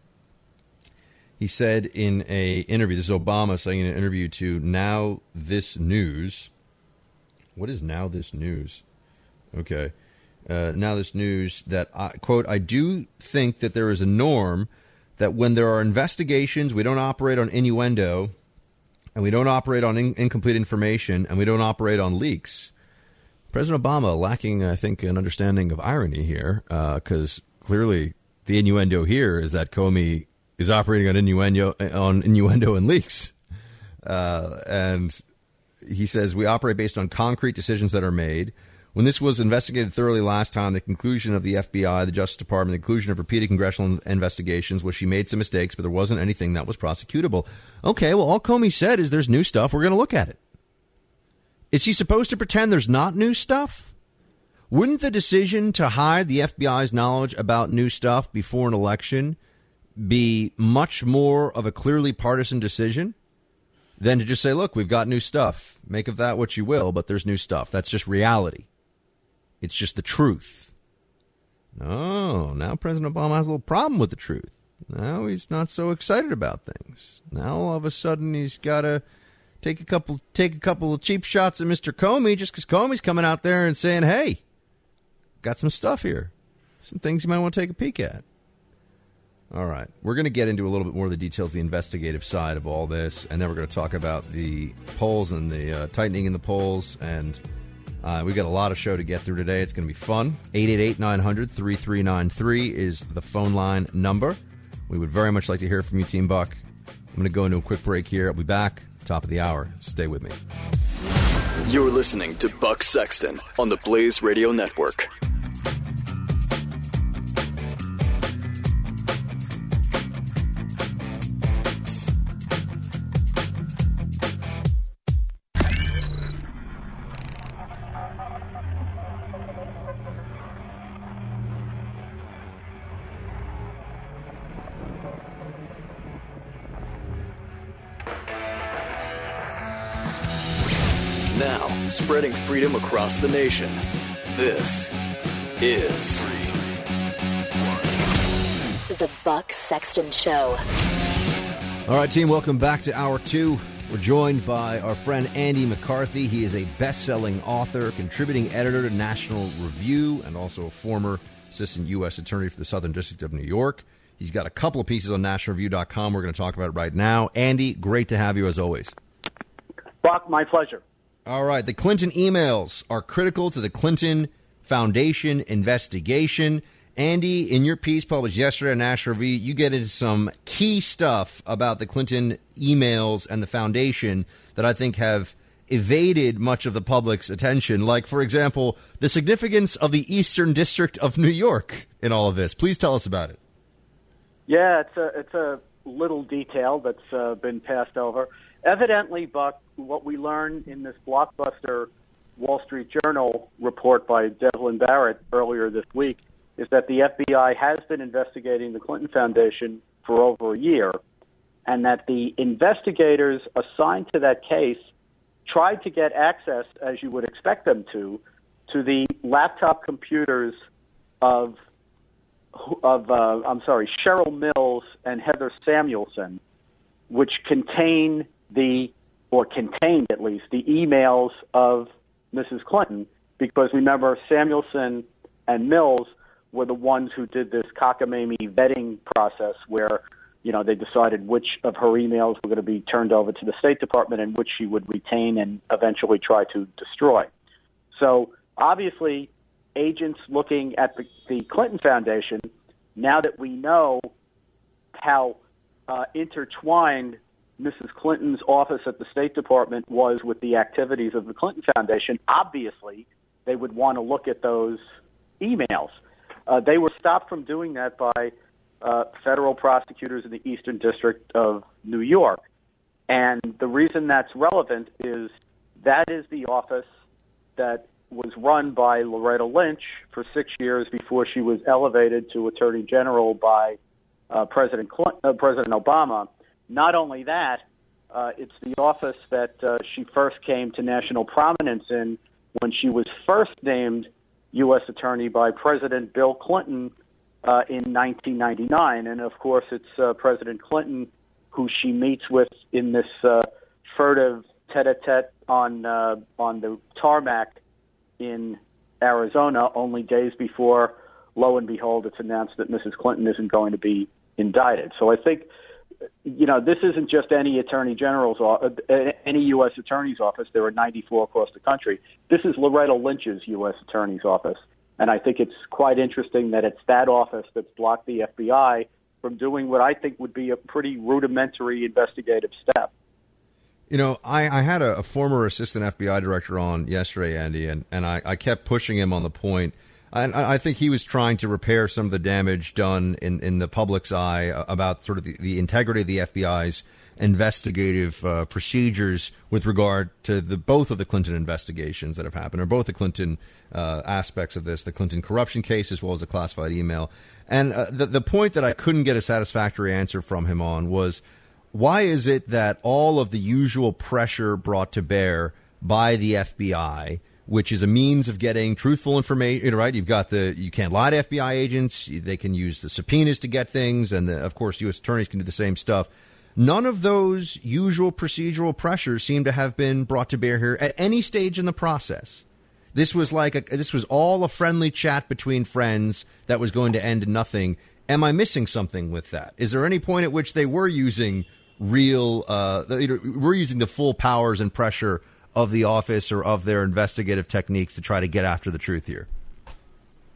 He said in a interview, this is Obama saying in an interview to Now This News. What is NowThis News? Okay. Uh, now This News that, I, quote, I do think that there is a norm that when there are investigations, we don't operate on innuendo and we don't operate on in- incomplete information, and we don't operate on leaks. President Obama lacking, I think, an understanding of irony here, because uh, clearly the innuendo here is that Comey is operating on innuendo on innuendo and leaks, uh, and he says we operate based on concrete decisions that are made. When this was investigated thoroughly last time, the conclusion of the FBI, the Justice Department, the conclusion of repeated congressional investigations was she made some mistakes, but there wasn't anything that was prosecutable. Okay, well, all Comey said is there's new stuff. We're going to look at it. Is he supposed to pretend there's not new stuff? Wouldn't the decision to hide the FBI's knowledge about new stuff before an election be much more of a clearly partisan decision than to just say, look, we've got new stuff. Make of that what you will, but there's new stuff. That's just reality. It's just the truth. No, now President Obama has a little problem with the truth. Now he's not so excited about things. Now all of a sudden he's got to take a couple take a couple of cheap shots at Mr. Comey just because Comey's coming out there and saying, "Hey, got some stuff here, some things you might want to take a peek at." All right, we're going to get into a little bit more of the details, the investigative side of all this, and then we're going to talk about the polls and the uh, tightening in the polls and uh, we've got a lot of show to get through today. It's going to be fun. 888 900 3393 is the phone line number. We would very much like to hear from you, Team Buck. I'm going to go into a quick break here. I'll be back, top of the hour. Stay with me. You're listening to Buck Sexton on the Blaze Radio Network. Freedom across the nation. This is The Buck Sexton Show. All right, team, welcome back to hour two. We're joined by our friend Andy McCarthy. He is a best selling author, contributing editor to National Review, and also a former assistant U.S. attorney for the Southern District of New York. He's got a couple of pieces on nationalreview.com we're going to talk about it right now. Andy, great to have you as always. Buck, my pleasure. All right. The Clinton emails are critical to the Clinton Foundation investigation. Andy, in your piece published yesterday on National Review, you get into some key stuff about the Clinton emails and the foundation that I think have evaded much of the public's attention. Like, for example, the significance of the Eastern District of New York in all of this. Please tell us about it. Yeah, it's a it's a little detail that's uh, been passed over. Evidently, Buck, what we learned in this blockbuster Wall Street Journal report by Devlin Barrett earlier this week is that the FBI has been investigating the Clinton Foundation for over a year, and that the investigators assigned to that case tried to get access, as you would expect them to, to the laptop computers of of uh, I'm sorry, Cheryl Mills and Heather Samuelson, which contain the or contained at least the emails of Mrs. Clinton, because remember Samuelson and Mills were the ones who did this cockamamie vetting process where you know they decided which of her emails were going to be turned over to the State Department and which she would retain and eventually try to destroy. So obviously, agents looking at the, the Clinton Foundation, now that we know how uh, intertwined Mrs. Clinton's office at the State Department was with the activities of the Clinton Foundation, obviously they would want to look at those emails. Uh, they were stopped from doing that by uh, federal prosecutors in the Eastern District of New York. And the reason that's relevant is that is the office that was run by Loretta Lynch for six years before she was elevated to Attorney General by uh, President Clinton, uh, President Obama. Not only that, uh, it's the office that uh, she first came to national prominence in when she was first named U.S. Attorney by President Bill Clinton uh, in 1999. And of course, it's uh, President Clinton who she meets with in this uh, furtive tete-a-tete on uh, on the tarmac in Arizona, only days before, lo and behold, it's announced that Mrs. Clinton isn't going to be indicted. So I think you know, this isn't just any attorney general's any U.S. attorney's office. There are 94 across the country. This is Loretta Lynch's U.S. attorney's office, and I think it's quite interesting that it's that office that's blocked the FBI from doing what I think would be a pretty rudimentary investigative step. You know, I, I had a, a, former assistant FBI director on yesterday, Andy, and, and I, I kept pushing him on the point – and I think he was trying to repair some of the damage done in, in the public's eye about sort of the, the integrity of the FBI's investigative uh, procedures with regard to the both of the Clinton investigations that have happened, or both the Clinton uh, aspects of this, the Clinton corruption case as well as the classified email. And uh, the the point that I couldn't get a satisfactory answer from him on was why is it that all of the usual pressure brought to bear by the FBI which is a means of getting truthful information. Right? You've got the you can't lie to FBI agents. They can use the subpoenas to get things, and the, of course, U.S. attorneys can do the same stuff. None of those usual procedural pressures seem to have been brought to bear here at any stage in the process. This was like a, this was all a friendly chat between friends that was going to end in nothing. Am I missing something with that? Is there any point at which they were using real, uh, we're using the full powers and pressure of the office or of their investigative techniques to try to get after the truth here?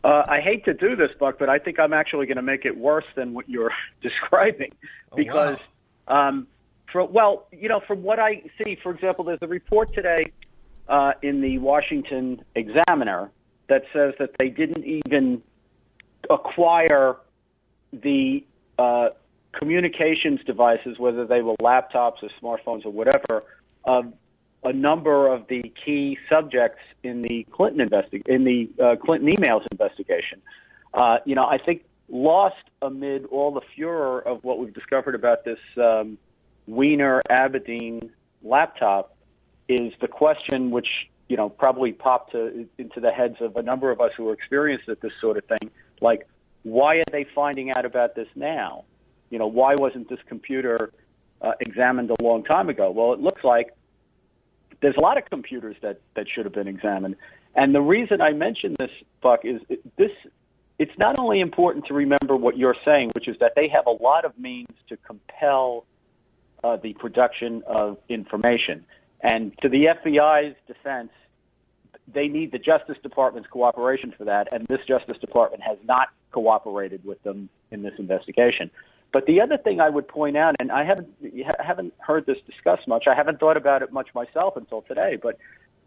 Uh, I hate to do this, Buck, but I think I'm actually going to make it worse than what you're describing oh, because, wow. um, for well, you know, from what I see, for example, there's a report today uh, in the Washington Examiner that says that they didn't even acquire the uh, communications devices, whether they were laptops or smartphones or whatever, of a number of the key subjects in the Clinton investi- in the uh, Clinton emails investigation. Uh, you know, I think lost amid all the furor of what we've discovered about this um, Weiner Abedin laptop is the question which you know probably popped to, into the heads of a number of us who are experienced at this sort of thing. Like, why are they finding out about this now? You know, why wasn't this computer uh, examined a long time ago? Well, it looks like there's a lot of computers that that should have been examined. And the reason I mention this, Buck, is this. It's not only important to remember what you're saying, which is that they have a lot of means to compel uh, the production of information. And to the FBI's defense, they need the Justice Department's cooperation for that, and this Justice Department has not cooperated with them in this investigation. But the other thing I would point out, and I haven't I haven't heard this discussed much. I haven't thought about it much myself until today. But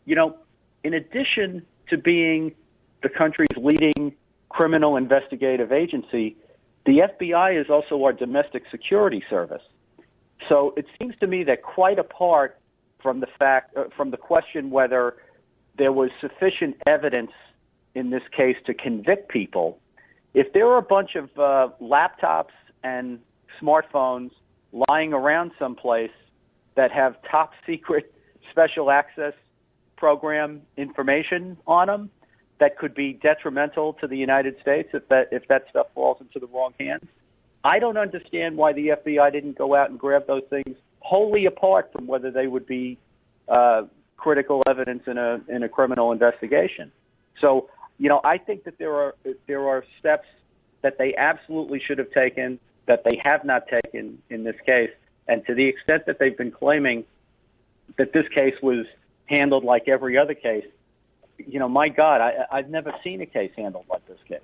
you know, in addition to being the country's leading criminal investigative agency, the FBI is also our domestic security service. So it seems to me that quite apart from the fact, uh, from the question whether there was sufficient evidence in this case to convict people, if there are a bunch of uh, laptops and smartphones lying around someplace that have top secret special access program information on them that could be detrimental to the United States if that if that stuff falls into the wrong hands. I don't understand why the FBI didn't go out and grab those things wholly apart from whether they would be uh, critical evidence in a in a criminal investigation. So, you know, I think that there are there are steps that they absolutely should have taken that they have not taken in this case, and to the extent that they've been claiming that this case was handled like every other case, you know, my God, I, I've never seen a case handled like this case.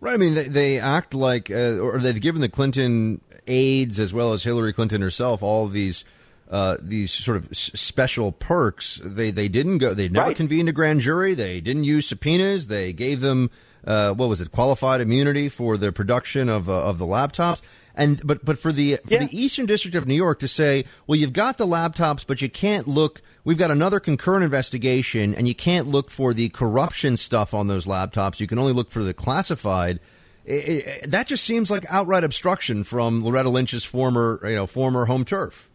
Right. I mean, they, they act like, uh, or they've given the Clinton aides as well as Hillary Clinton herself all these uh, these sort of s- special perks. They they didn't go. They never Right. convened a grand jury. They didn't use subpoenas. They gave them uh, what was it? Qualified immunity for the production of uh, of the laptops. And but but for the for the Eastern District of New York to say, well, you've got the laptops, but you can't look. We've got another concurrent investigation, and you can't look for the corruption stuff on those laptops. You can only look for the classified. It, it, that just seems like outright obstruction from Loretta Lynch's former, you know, former home turf.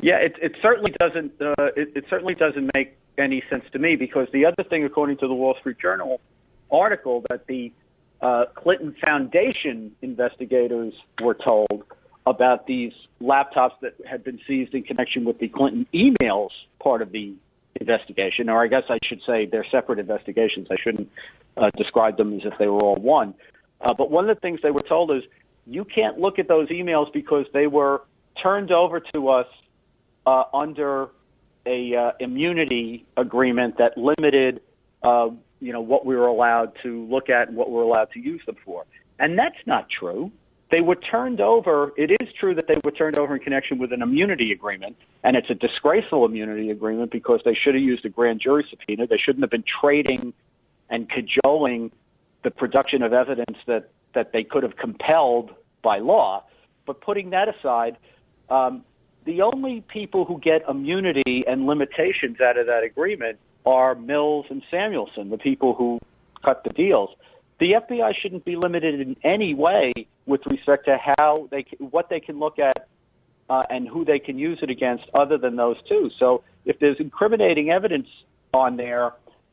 Yeah, it, it certainly doesn't. Uh, it, it certainly doesn't make any sense to me because the other thing, according to the Wall Street Journal article, that the uh, Clinton Foundation investigators were told about these laptops that had been seized in connection with the Clinton emails part of the investigation, or I guess I should say they're separate investigations. I shouldn't uh, describe them as if they were all one. Uh, but one of the things they were told is you can't look at those emails because they were turned over to us uh, under a uh, immunity agreement that limited, uh, you know, what we were allowed to look at and what we were allowed to use them for. And that's not true. They were turned over. It is true that they were turned over in connection with an immunity agreement, and it's a disgraceful immunity agreement because they should have used a grand jury subpoena. They shouldn't have been trading and cajoling the production of evidence that, that they could have compelled by law. But putting that aside, um, the only people who get immunity and limitations out of that agreement are Mills and Samuelson, the people who cut the deals. The FBI shouldn't be limited in any way with respect to how they, what they can look at uh, and who they can use it against, other than those two. So, if there's incriminating evidence on there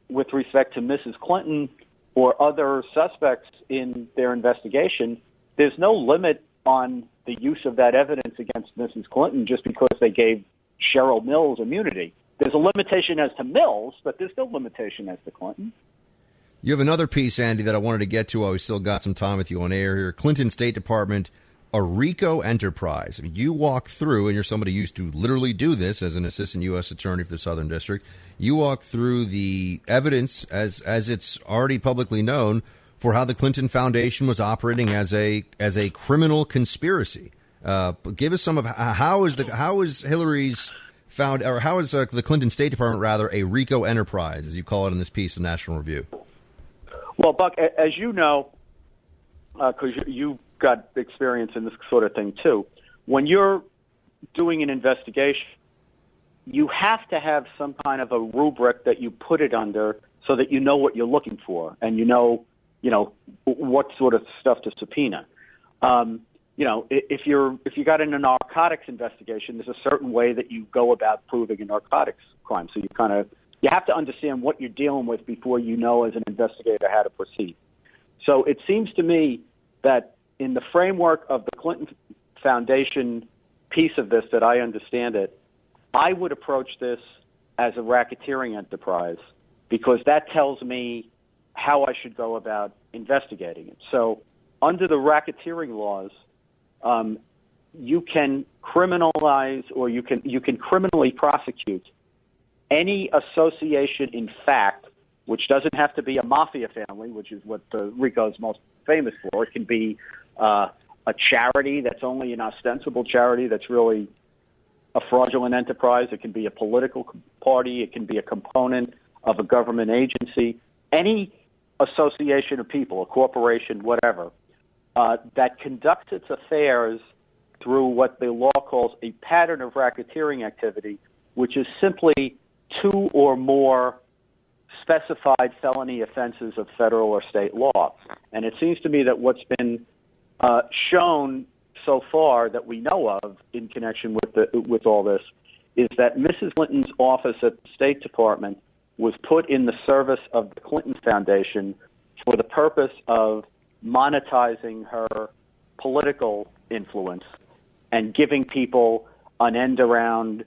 with respect to Mrs. Clinton or other suspects in their investigation, there's no limit on the use of that evidence against Mrs. Clinton just because they gave Cheryl Mills immunity. There's a limitation as to Mills, but there's no limitation as to Clinton. You have another piece, Andy, that I wanted to get to while we still got some time with you on air here. Clinton State Department, a RICO enterprise. I mean, you walk through, and you're somebody who used to literally do this as an assistant U.S. attorney for the Southern District. You walk through the evidence as as it's already publicly known for how the Clinton Foundation was operating as a as a criminal conspiracy. Uh, give us some of how is the how is Hillary's found or how is uh, the Clinton State Department rather a RICO enterprise, as you call it in this piece of National Review. Well, Buck, as you know, because you you've got experience in this sort of thing too, when you're doing an investigation, you have to have some kind of a rubric that you put it under so that you know what you're looking for and you know, you know, what sort of stuff to subpoena. Um, you know, if you're if you got in a narcotics investigation, there's a certain way that you go about proving a narcotics crime. So you kind of you have to understand what you're dealing with before you know as an investigator how to proceed. So it seems to me that in the framework of the Clinton Foundation piece of this, that I understand it, I would approach this as a racketeering enterprise because that tells me how I should go about investigating it. So, under the racketeering laws, um, you can criminalize or you can you can criminally prosecute any association in fact, which doesn't have to be a mafia family, which is what uh, RICO is most famous for. It can be uh, a charity that's only an ostensible charity that's really a fraudulent enterprise. It can be a political party. It can be a component of a government agency. Any association of people, a corporation, whatever, uh, that conducts its affairs through what the law calls a pattern of racketeering activity, which is simply two or more specified felony offenses of federal or state law. And it seems to me that what's been uh, shown so far that we know of in connection with the, with all this is that Mrs. Clinton's office at the State Department was put in the service of the Clinton Foundation for the purpose of monetizing her political influence and giving people an end around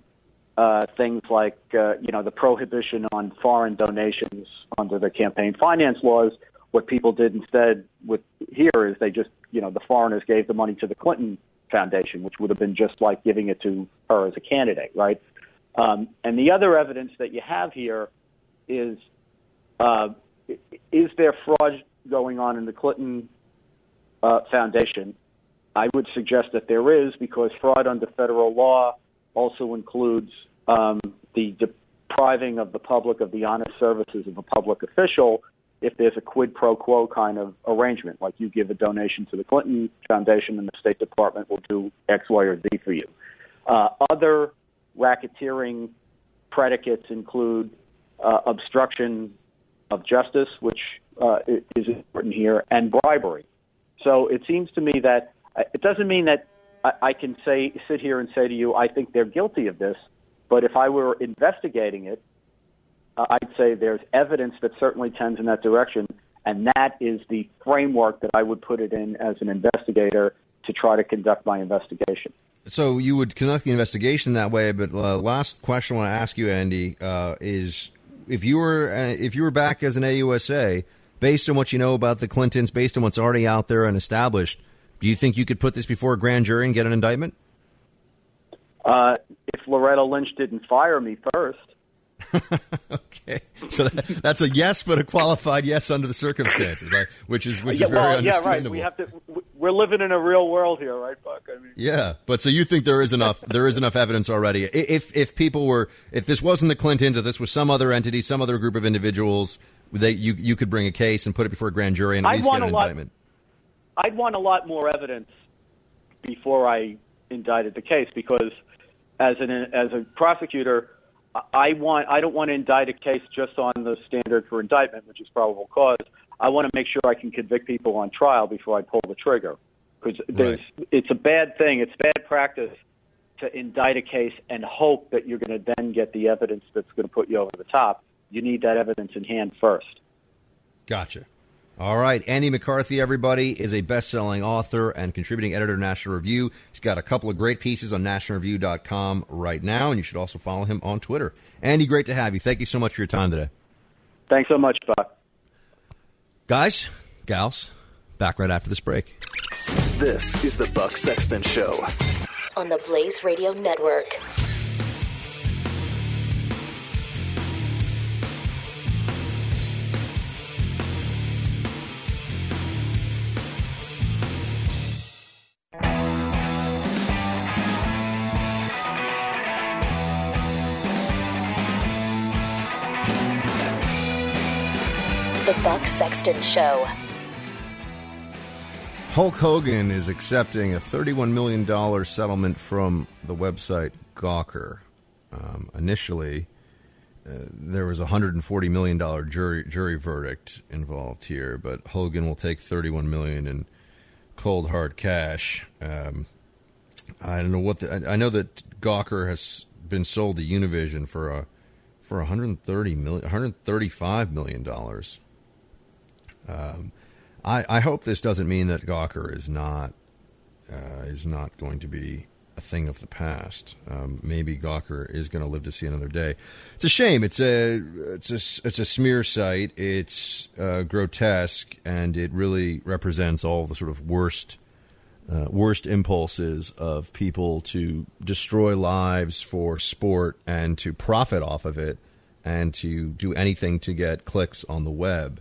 uh, things like uh, you know the prohibition on foreign donations under the campaign finance laws. What people did instead with here is they just you know the foreigners gave the money to the Clinton Foundation, which would have been just like giving it to her as a candidate, right? Um, and the other evidence that you have here is uh, is there fraud going on in the Clinton uh, Foundation? I would suggest that there is because fraud under federal law also includes um, the depriving of the public of the honest services of a public official if there's a quid pro quo kind of arrangement, like you give a donation to the Clinton Foundation and the State Department will do X, Y, or Z for you. Uh, other racketeering predicates include uh, obstruction of justice, which uh, is important here, and bribery. So it seems to me that uh, it doesn't mean that I, can say sit here and say to you, I think they're guilty of this. But if I were investigating it, uh, I'd say there's evidence that certainly tends in that direction, and that is the framework that I would put it in as an investigator to try to conduct my investigation. So you would conduct the investigation that way. But uh, last question I want to ask you, Andy, uh, is if you were uh, if you were back as an AUSA, based on what you know about the Clintons, based on what's already out there and established, do you think you could put this before a grand jury and get an indictment? Uh, if Loretta Lynch didn't fire me first. okay, so that, that's a yes, but a qualified yes under the circumstances, which is which yeah, is very well, understandable. Yeah, right. We have to. We're living in a real world here, right, Buck? I mean, yeah, but so you think there is enough there is enough evidence already? If if people were if this wasn't the Clintons, if this was some other entity, some other group of individuals, they you you could bring a case and put it before a grand jury and at I'd least get an lot, indictment. I'd want a lot more evidence before I indicted the case because as an as a prosecutor, I want I don't want to indict a case just on the standard for indictment, which is probable cause. I want to make sure I can convict people on trial before I pull the trigger, because right. it's a bad thing. It's bad practice to indict a case and hope that you're going to then get the evidence that's going to put you over the top. You need that evidence in hand first. Gotcha. All right. Andy McCarthy, everybody, is a best selling author and contributing editor to National Review. He's got a couple of great pieces on nationalreview.com right now, and you should also follow him on Twitter. Andy, great to have you. Thank you so much for your time today. Thanks so much, Buck. Guys, gals, back right after this break. This is the Buck Sexton Show on the Blaze Radio Network. The Buck Sexton Show. Hulk Hogan is accepting a $31 million settlement from the website Gawker. Um, initially, uh, there was a $140 million jury, jury verdict involved here, but Hogan will take 31 million in cold hard cash. Um, I don't know what the, I, know that Gawker has been sold to Univision for a for 130 million 135 million dollars um, I, I hope this doesn't mean that Gawker is not uh, is not going to be a thing of the past. Um, maybe Gawker is going to live to see another day. It's a shame. It's a it's a it's a smear site. It's uh, grotesque, and it really represents all the sort of worst uh, worst impulses of people to destroy lives for sport and to profit off of it and to do anything to get clicks on the web.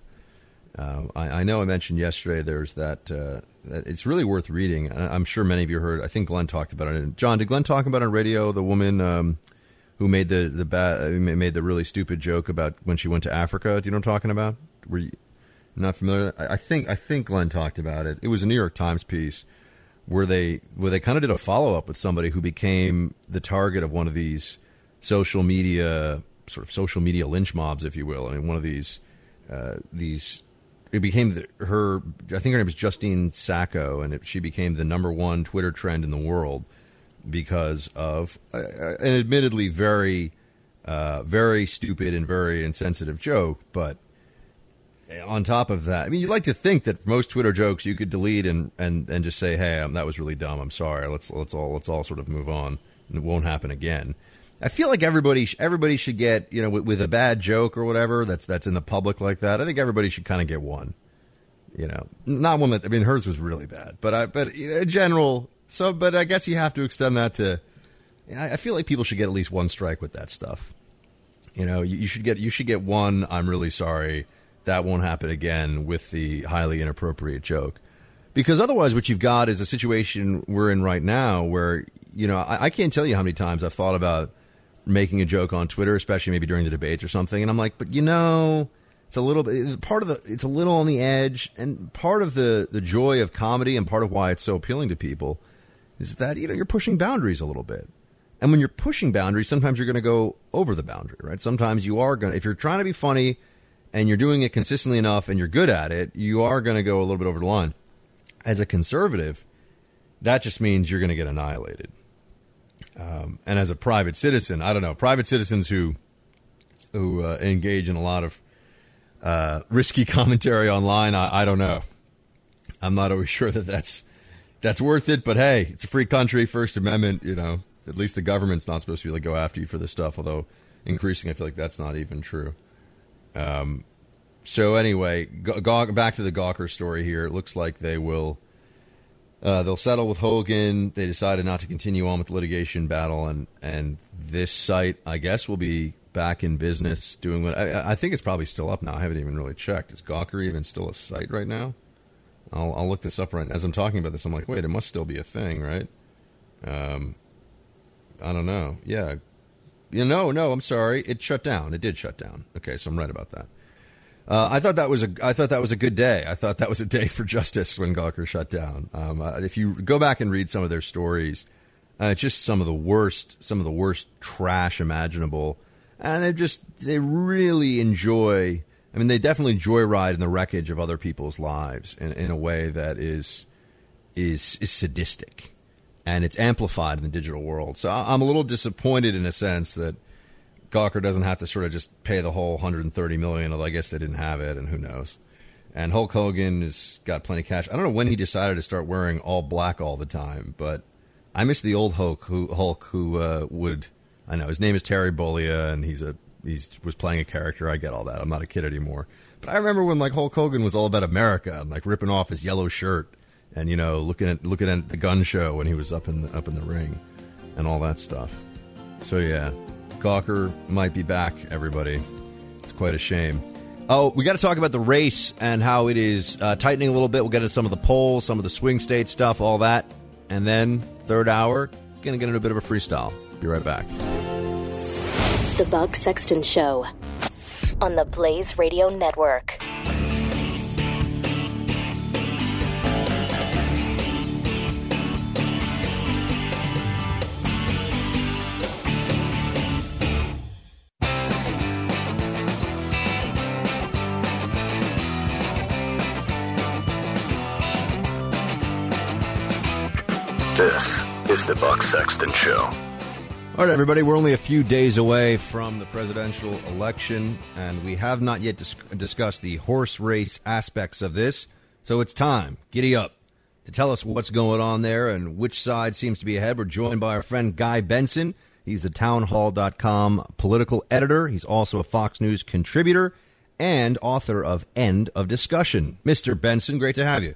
Uh, I, I, know I mentioned yesterday there's that, uh, that, it's really worth reading. I'm sure many of you heard. I think Glenn talked about it. John, did Glenn talk about it on radio? The woman um, who made the the bad, made the really stupid joke about when she went to Africa. Do you know what I'm talking about? Were you not familiar? I, I think I think Glenn talked about it. It was a New York Times piece where they where they kind of did a follow up with somebody who became the target of one of these social media sort of social media lynch mobs, if you will. I mean, one of these uh, these it became the, her. I think her name was Justine Sacco, and it, she became the number one Twitter trend in the world because of uh, an admittedly very, uh, very stupid and very insensitive joke. But on top of that, I mean, you'd like to think that most Twitter jokes you could delete and and, and just say, "Hey, um, that was really dumb. I'm sorry. Let's let's all let's all sort of move on, and it won't happen again." I feel like everybody everybody should get you know with, with, a bad joke or whatever that's that's in the public like that. I think everybody should kind of get one. You know, not one that I mean hers was really bad, but I but in general. So, but I guess you have to extend that to. I feel like people should get at least one strike with that stuff. You know, you, you should get you should get one. I'm really sorry. That won't happen again with the highly inappropriate joke because otherwise what you've got is a situation we're in right now where you know I, I, can't tell you how many times i've thought about making a joke on Twitter, especially maybe during the debates or something, and I'm like, but you know, it's a little bit part of the it's a little on the edge, and part of the the joy of comedy and part of why it's so appealing to people is that you know you're pushing boundaries a little bit. And when you're pushing boundaries, sometimes you're going to go over the boundary, right? Sometimes you are going to, if you're trying to be funny and you're doing it consistently enough and you're good at it, you are going to go a little bit over the line. As a conservative, that just means you're going to get annihilated. Um, and as a private citizen, I don't know, private citizens who who uh, engage in a lot of uh, risky commentary online, I, I, don't know. I'm not always sure that that's that's worth it. But hey, it's a free country, First Amendment. You know, at least the government's not supposed to to go after you for this stuff. Although increasing, I feel like that's not even true. Um, so anyway, go, back to the Gawker story here. It looks like they will uh, they'll settle with Hogan. They decided not to continue on with the litigation battle, and and this site, I guess, will be back in business doing what I, I think it's probably still up now. I haven't even really checked. Is Gawker even still a site right now? I'll, I'll look this up right as I'm talking about this. I'm like, wait, it must still be a thing, right? Um, I don't know. Yeah, you know, no, I'm sorry, it shut down. It did shut down. Okay, so I'm right about that. Uh, I thought that was a I thought that was a good day. I thought that was a day for justice when Gawker shut down. Um, uh, if you go back and read some of their stories, uh, just some of the worst some of the worst trash imaginable, and they just they really enjoy. I mean, they definitely joyride in the wreckage of other people's lives in, in a way that is is is sadistic, and it's amplified in the digital world. So I'm a little disappointed in a sense that Gawker doesn't have to sort of just pay the whole 130 million. Although I guess they didn't have it, and who knows. And Hulk Hogan has got plenty of cash. I don't know when he decided to start wearing all black all the time, but I miss the old Hulk who Hulk who uh, would. I know his name is Terry Bollea, and he's a he's was playing a character. I get all that. I'm not a kid anymore. But I remember when like Hulk Hogan was all about America and like ripping off his yellow shirt and you know looking at looking at the gun show when he was up in the, up in the ring and all that stuff. So yeah, Gawker might be back, everybody. It's quite a shame. Oh, we got to talk about the race and how it is uh, tightening a little bit. We'll get into some of the polls, some of the swing state stuff, all that. And then, third hour, going to get into a bit of a freestyle. Be right back. The Buck Sexton Show on the Blaze Radio Network. Is the Buck Sexton Show. All right, everybody, we're only a few days away from the presidential election, and we have not yet dis- discussed the horse race aspects of this. So it's time. Giddy up. To tell us what's going on there and which side seems to be ahead, we're joined by our friend Guy Benson. He's the townhall.com political editor. He's also a Fox News contributor and author of End of Discussion. Mr. Benson, great to have you.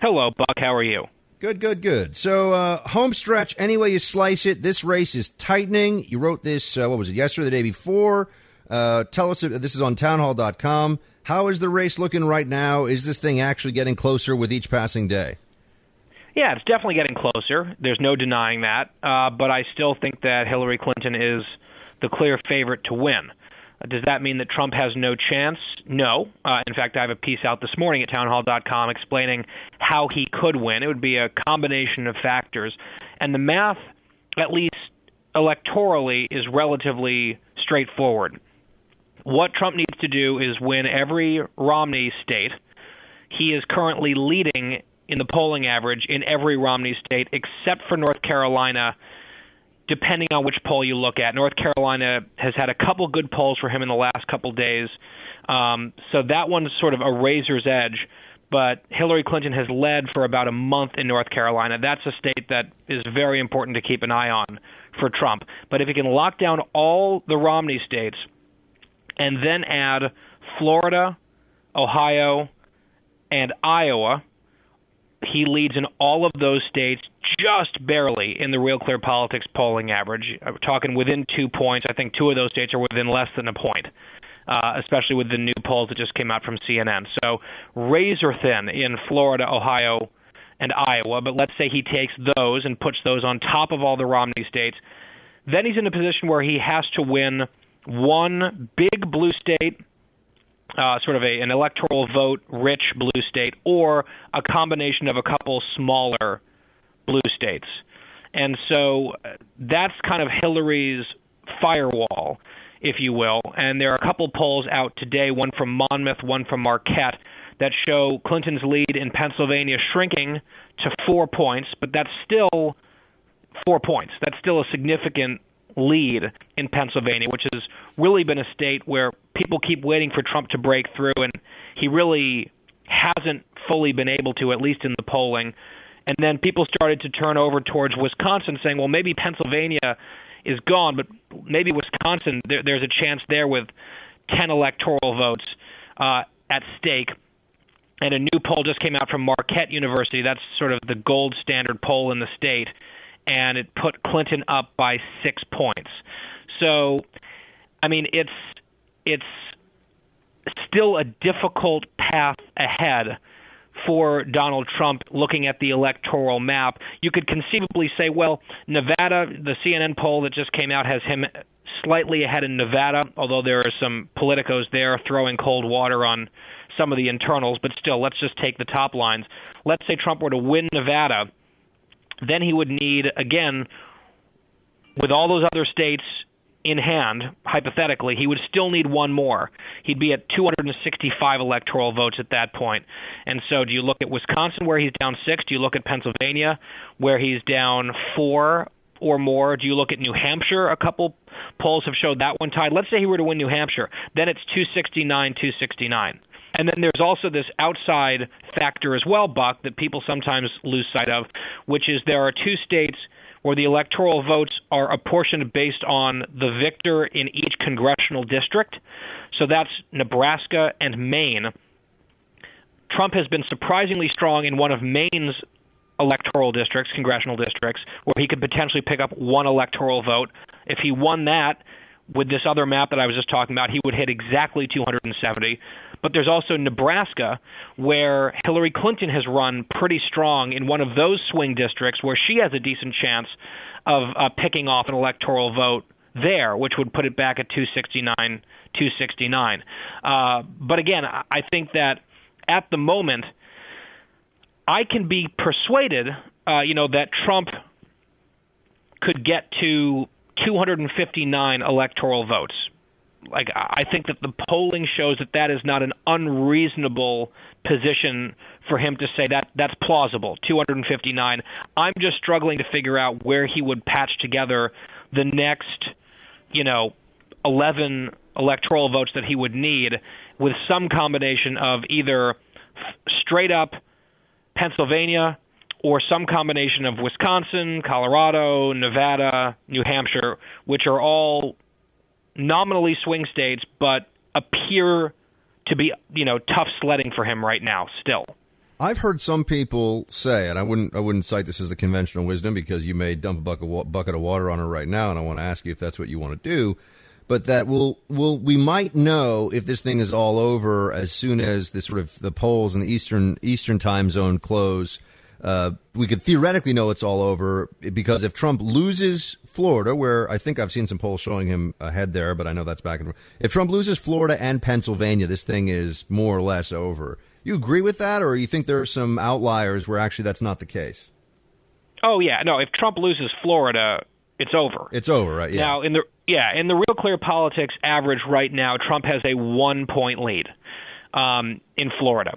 Hello, Buck. How are you? Good, good, good. So, uh, home stretch, any way you slice it, this race is tightening. You wrote this, uh, what was it, yesterday, the day before? Uh, tell us, if, this is on townhall.com. How is the race looking right now? Is this thing actually getting closer with each passing day? Yeah, it's definitely getting closer. There's no denying that. Uh, but I still think that Hillary Clinton is the clear favorite to win. Does that mean that Trump has no chance? No. Uh, in fact, I have a piece out this morning at townhall.com explaining how he could win. It would be a combination of factors. And the math, at least electorally, is relatively straightforward. What Trump needs to do is win every Romney state. He is currently leading in the polling average in every Romney state except for North Carolina, depending on which poll you look at. North Carolina has had a couple good polls for him in the last couple days. Um, so that one's sort of a razor's edge. But Hillary Clinton has led for about a month in North Carolina. That's a state that is very important to keep an eye on for Trump. But if he can lock down all the Romney states and then add Florida, Ohio, and Iowa, he leads in all of those states just barely in the Real Clear Politics polling average. I'm talking within two points. I think two of those states are within less than a point, uh, especially with the new polls that just came out from CNN. So razor thin in Florida, Ohio, and Iowa. But let's say he takes those and puts those on top of all the Romney states. Then he's in a position where he has to win one big blue state uh, sort of a, an electoral vote rich blue state or a combination of a couple smaller blue states. And so uh, that's kind of Hillary's firewall, if you will. And there are a couple polls out today, one from Monmouth, one from Marquette, that show Clinton's lead in Pennsylvania shrinking to four points, but that's still four points. That's still a significant lead in Pennsylvania, which has really been a state where people keep waiting for Trump to break through, and he really hasn't fully been able to, at least in the polling. And then people started to turn over towards Wisconsin, saying, well, maybe Pennsylvania is gone, but maybe Wisconsin, there, there's a chance there with 10 electoral votes uh, at stake. And a new poll just came out from Marquette University. That's sort of the gold standard poll in the state and it put Clinton up by six points. So, I mean, it's it's still a difficult path ahead for Donald Trump looking at the electoral map. You could conceivably say, well, Nevada, the CNN poll that just came out has him slightly ahead in Nevada, although there are some politicos there throwing cold water on some of the internals, but still, let's just take the top lines. Let's say Trump were to win Nevada then he would need, again, with all those other states in hand, hypothetically, he would still need one more. He'd be at 265 electoral votes at that point. And so, do you look at Wisconsin, where he's down six? Do you look at Pennsylvania, where he's down four or more? Do you look at New Hampshire? A couple polls have showed that one tied. Let's say he were to win New Hampshire, then it's 269, 269. And then there's also this outside factor as well, Buck, that people sometimes lose sight of, which is there are two states where the electoral votes are apportioned based on the victor in each congressional district. So that's Nebraska and Maine. Trump has been surprisingly strong in one of Maine's electoral districts, congressional districts, where he could potentially pick up one electoral vote. If he won that with this other map that I was just talking about, he would hit exactly 270. But there's also Nebraska, where Hillary Clinton has run pretty strong in one of those swing districts where she has a decent chance of uh, picking off an electoral vote there, which would put it back at 269, 269. Uh, but again, I think that at the moment, I can be persuaded, uh, you know, that Trump could get to 259 electoral votes like I think that the polling shows that that is not an unreasonable position for him to say that that's plausible. 259 i'm just struggling to figure out where he would patch together the next you know 11 electoral votes that he would need with some combination of either straight up Pennsylvania or some combination of Wisconsin, Colorado, Nevada, New Hampshire, which are all nominally swing states, but appear to be you know tough sledding for him right now. Still, I've heard some people say, and I wouldn't I wouldn't cite this as the conventional wisdom because you may dump a bucket, bucket of water on her right now, and I want to ask you if that's what you want to do. but that we'll, we'll, we might know if this thing is all over as soon as the sort of the polls in the eastern eastern time zone close. Uh, we could theoretically know it's all over because if Trump loses Florida, where I think I've seen some polls showing him ahead there, but I know that's back and forth. If Trump loses Florida and Pennsylvania, this thing is more or less over. You agree with that, or you think there are some outliers where actually that's not the case? Oh yeah, no. If Trump loses Florida, it's over. It's over, right? Yeah. Now in the yeah in the Real Clear Politics average right now, Trump has a one point lead um, in Florida.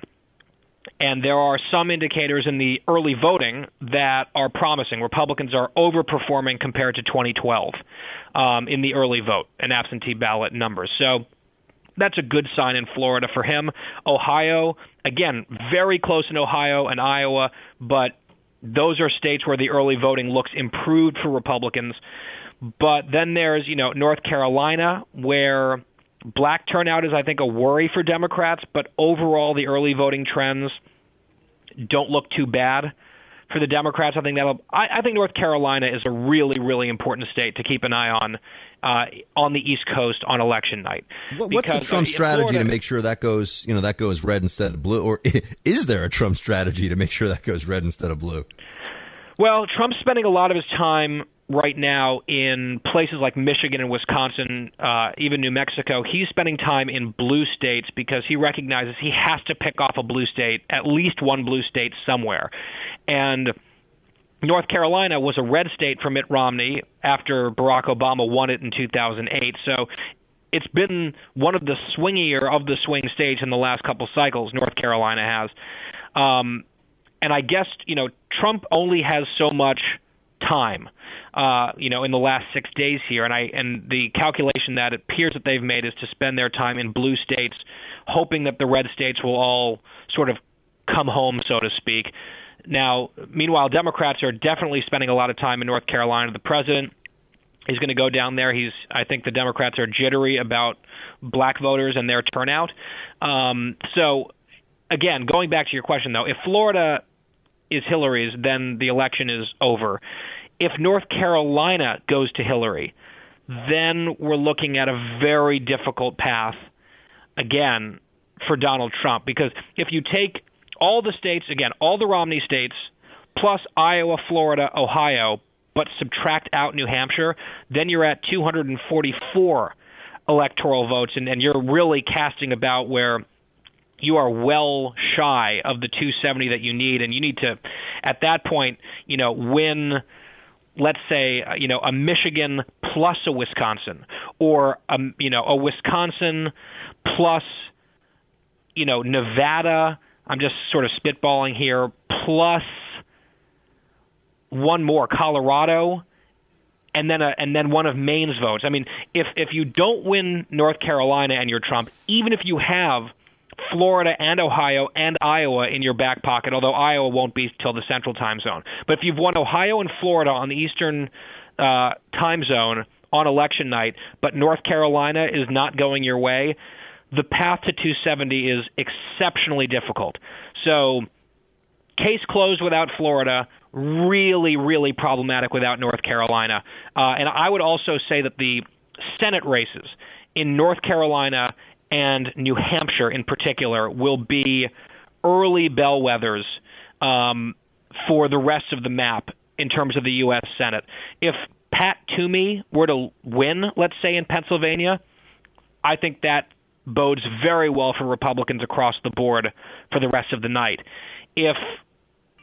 And there are some indicators in the early voting that are promising. Republicans are overperforming compared to 2012 um, in the early vote and absentee ballot numbers. So that's a good sign in Florida for him. Ohio, again, very close in Ohio and Iowa, but those are states where the early voting looks improved for Republicans. But then there's, you know, North Carolina, where black turnout is, I think, a worry for Democrats, but overall the early voting trends don't look too bad for the Democrats. I think that'll. I, I think North Carolina is a really, really important state to keep an eye on uh, on the East Coast on election night. What, what's the Trump uh, strategy Florida- to make sure that goes, you know, that goes red instead of blue, or is there a Trump strategy to make sure that goes red instead of blue? Well, Trump's spending a lot of his time right now in places like Michigan and Wisconsin, uh, even New Mexico. He's spending time in blue states because he recognizes he has to pick off a blue state, at least one blue state somewhere. And North Carolina was a red state for Mitt Romney after Barack Obama won it in 2008. So it's been one of the swingier of the swing states in the last couple cycles. North Carolina has, um, and I guess you know Trump only has so much time, uh, you know, in the last six days here, and I and the calculation that it appears that they've made is to spend their time in blue states, hoping that the red states will all sort of come home, so to speak. Now, meanwhile, Democrats are definitely spending a lot of time in North Carolina. The president is going to go down there. He's, I think, the Democrats are jittery about black voters and their turnout. Um, so, again, going back to your question, though, if Florida is Hillary's, then the election is over. If North Carolina goes to Hillary, then we're looking at a very difficult path again for Donald Trump. Because if you take all the states again, all the Romney states plus Iowa, Florida, Ohio, but subtract out New Hampshire, then you're at 244 electoral votes and, and you're really casting about where you are well shy of the 270 that you need. And you need to at that point, you know, win let's say uh, you know a Michigan plus a Wisconsin or a, you know a Wisconsin plus you know Nevada I'm just sort of spitballing here plus one more Colorado and then a, and then one of Maine's votes. I mean, if if you don't win North Carolina and you're Trump, even if you have Florida and Ohio and Iowa in your back pocket, although Iowa won't be till the central time zone. But if you've won Ohio and Florida on the eastern uh, time zone on election night, but North Carolina is not going your way, the path to 270 is exceptionally difficult. So, case closed without Florida, really, really problematic without North Carolina. Uh, and I would also say that the Senate races in North Carolina and New Hampshire in particular will be early bellwethers um, for the rest of the map in terms of the U.S. Senate. If Pat Toomey were to win, let's say in Pennsylvania, I think that bodes very well for Republicans across the board for the rest of the night. If,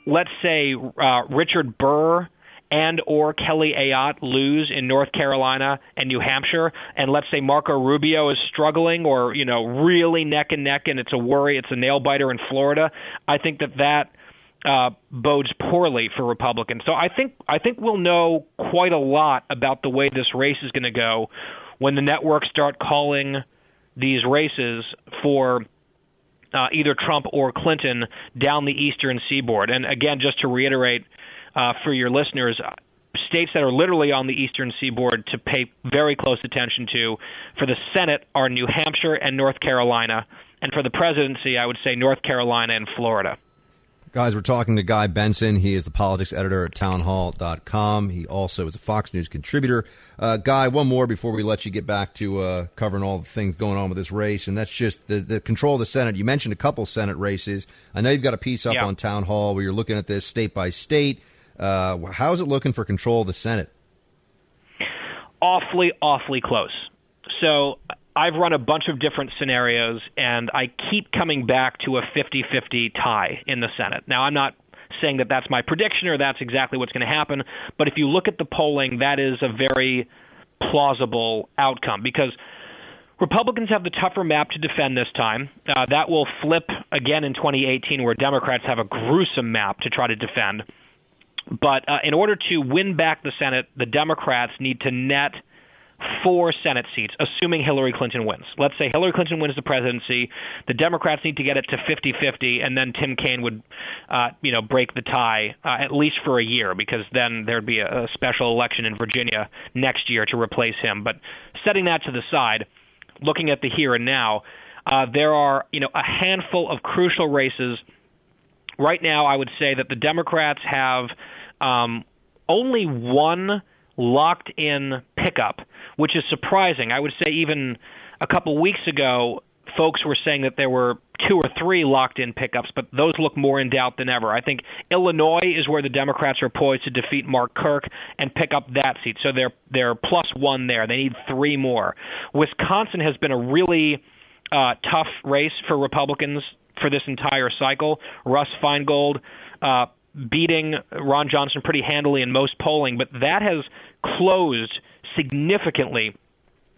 let's say, uh, Richard Burr and or Kelly Ayotte lose in North Carolina and New Hampshire, and let's say Marco Rubio is struggling or you know really neck and neck, and it's a worry, it's a nail biter in Florida, I think that that uh, bodes poorly for Republicans. So I think I think we'll know quite a lot about the way this race is going to go when the networks start calling these races for uh, either Trump or Clinton down the eastern seaboard. And again, just to reiterate uh, for your listeners, states that are literally on the eastern seaboard to pay very close attention to for the Senate are New Hampshire and North Carolina. And for the presidency, I would say North Carolina and Florida. Guys, we're talking to Guy Benson. He is the politics editor at townhall.com. He also is a Fox News contributor. Uh, Guy, one more before we let you get back to uh, covering all the things going on with this race, and that's just the, the control of the Senate. You mentioned a couple Senate races. I know you've got a piece up Yeah. on Town Hall where you're looking at this state by state. Uh, how's it looking for control of the Senate? awfully, awfully close. So I've run a bunch of different scenarios, and I keep coming back to a 50 50 tie in the Senate. Now, I'm not saying that that's my prediction or that's exactly what's going to happen, but if you look at the polling, that is a very plausible outcome because. Republicans have the tougher map to defend this time. Uh, that will flip again in 2018, where Democrats have a gruesome map to try to defend. But uh, in order to win back the Senate, the Democrats need to net four Senate seats, assuming Hillary Clinton wins. Let's say Hillary Clinton wins the presidency, the Democrats need to get it to 50-50, and then Tim Kaine would, uh, you know, break the tie uh, at least for a year, because then there'd be a, a special election in Virginia next year to replace him. But setting that to the side, looking at the here and now, uh, there are, you know, a handful of crucial races right now, I would say that the Democrats have um, only one locked in pickup, which is surprising. I would say even a couple weeks ago, folks were saying that there were two or three locked in pickups, but those look more in doubt than ever. I think Illinois is where the Democrats are poised to defeat Mark Kirk and pick up that seat. So they're they're plus one there. They need three more. Wisconsin has been a really uh, tough race for Republicans for this entire cycle. Russ Feingold uh, beating Ron Johnson pretty handily in most polling, but that has closed significantly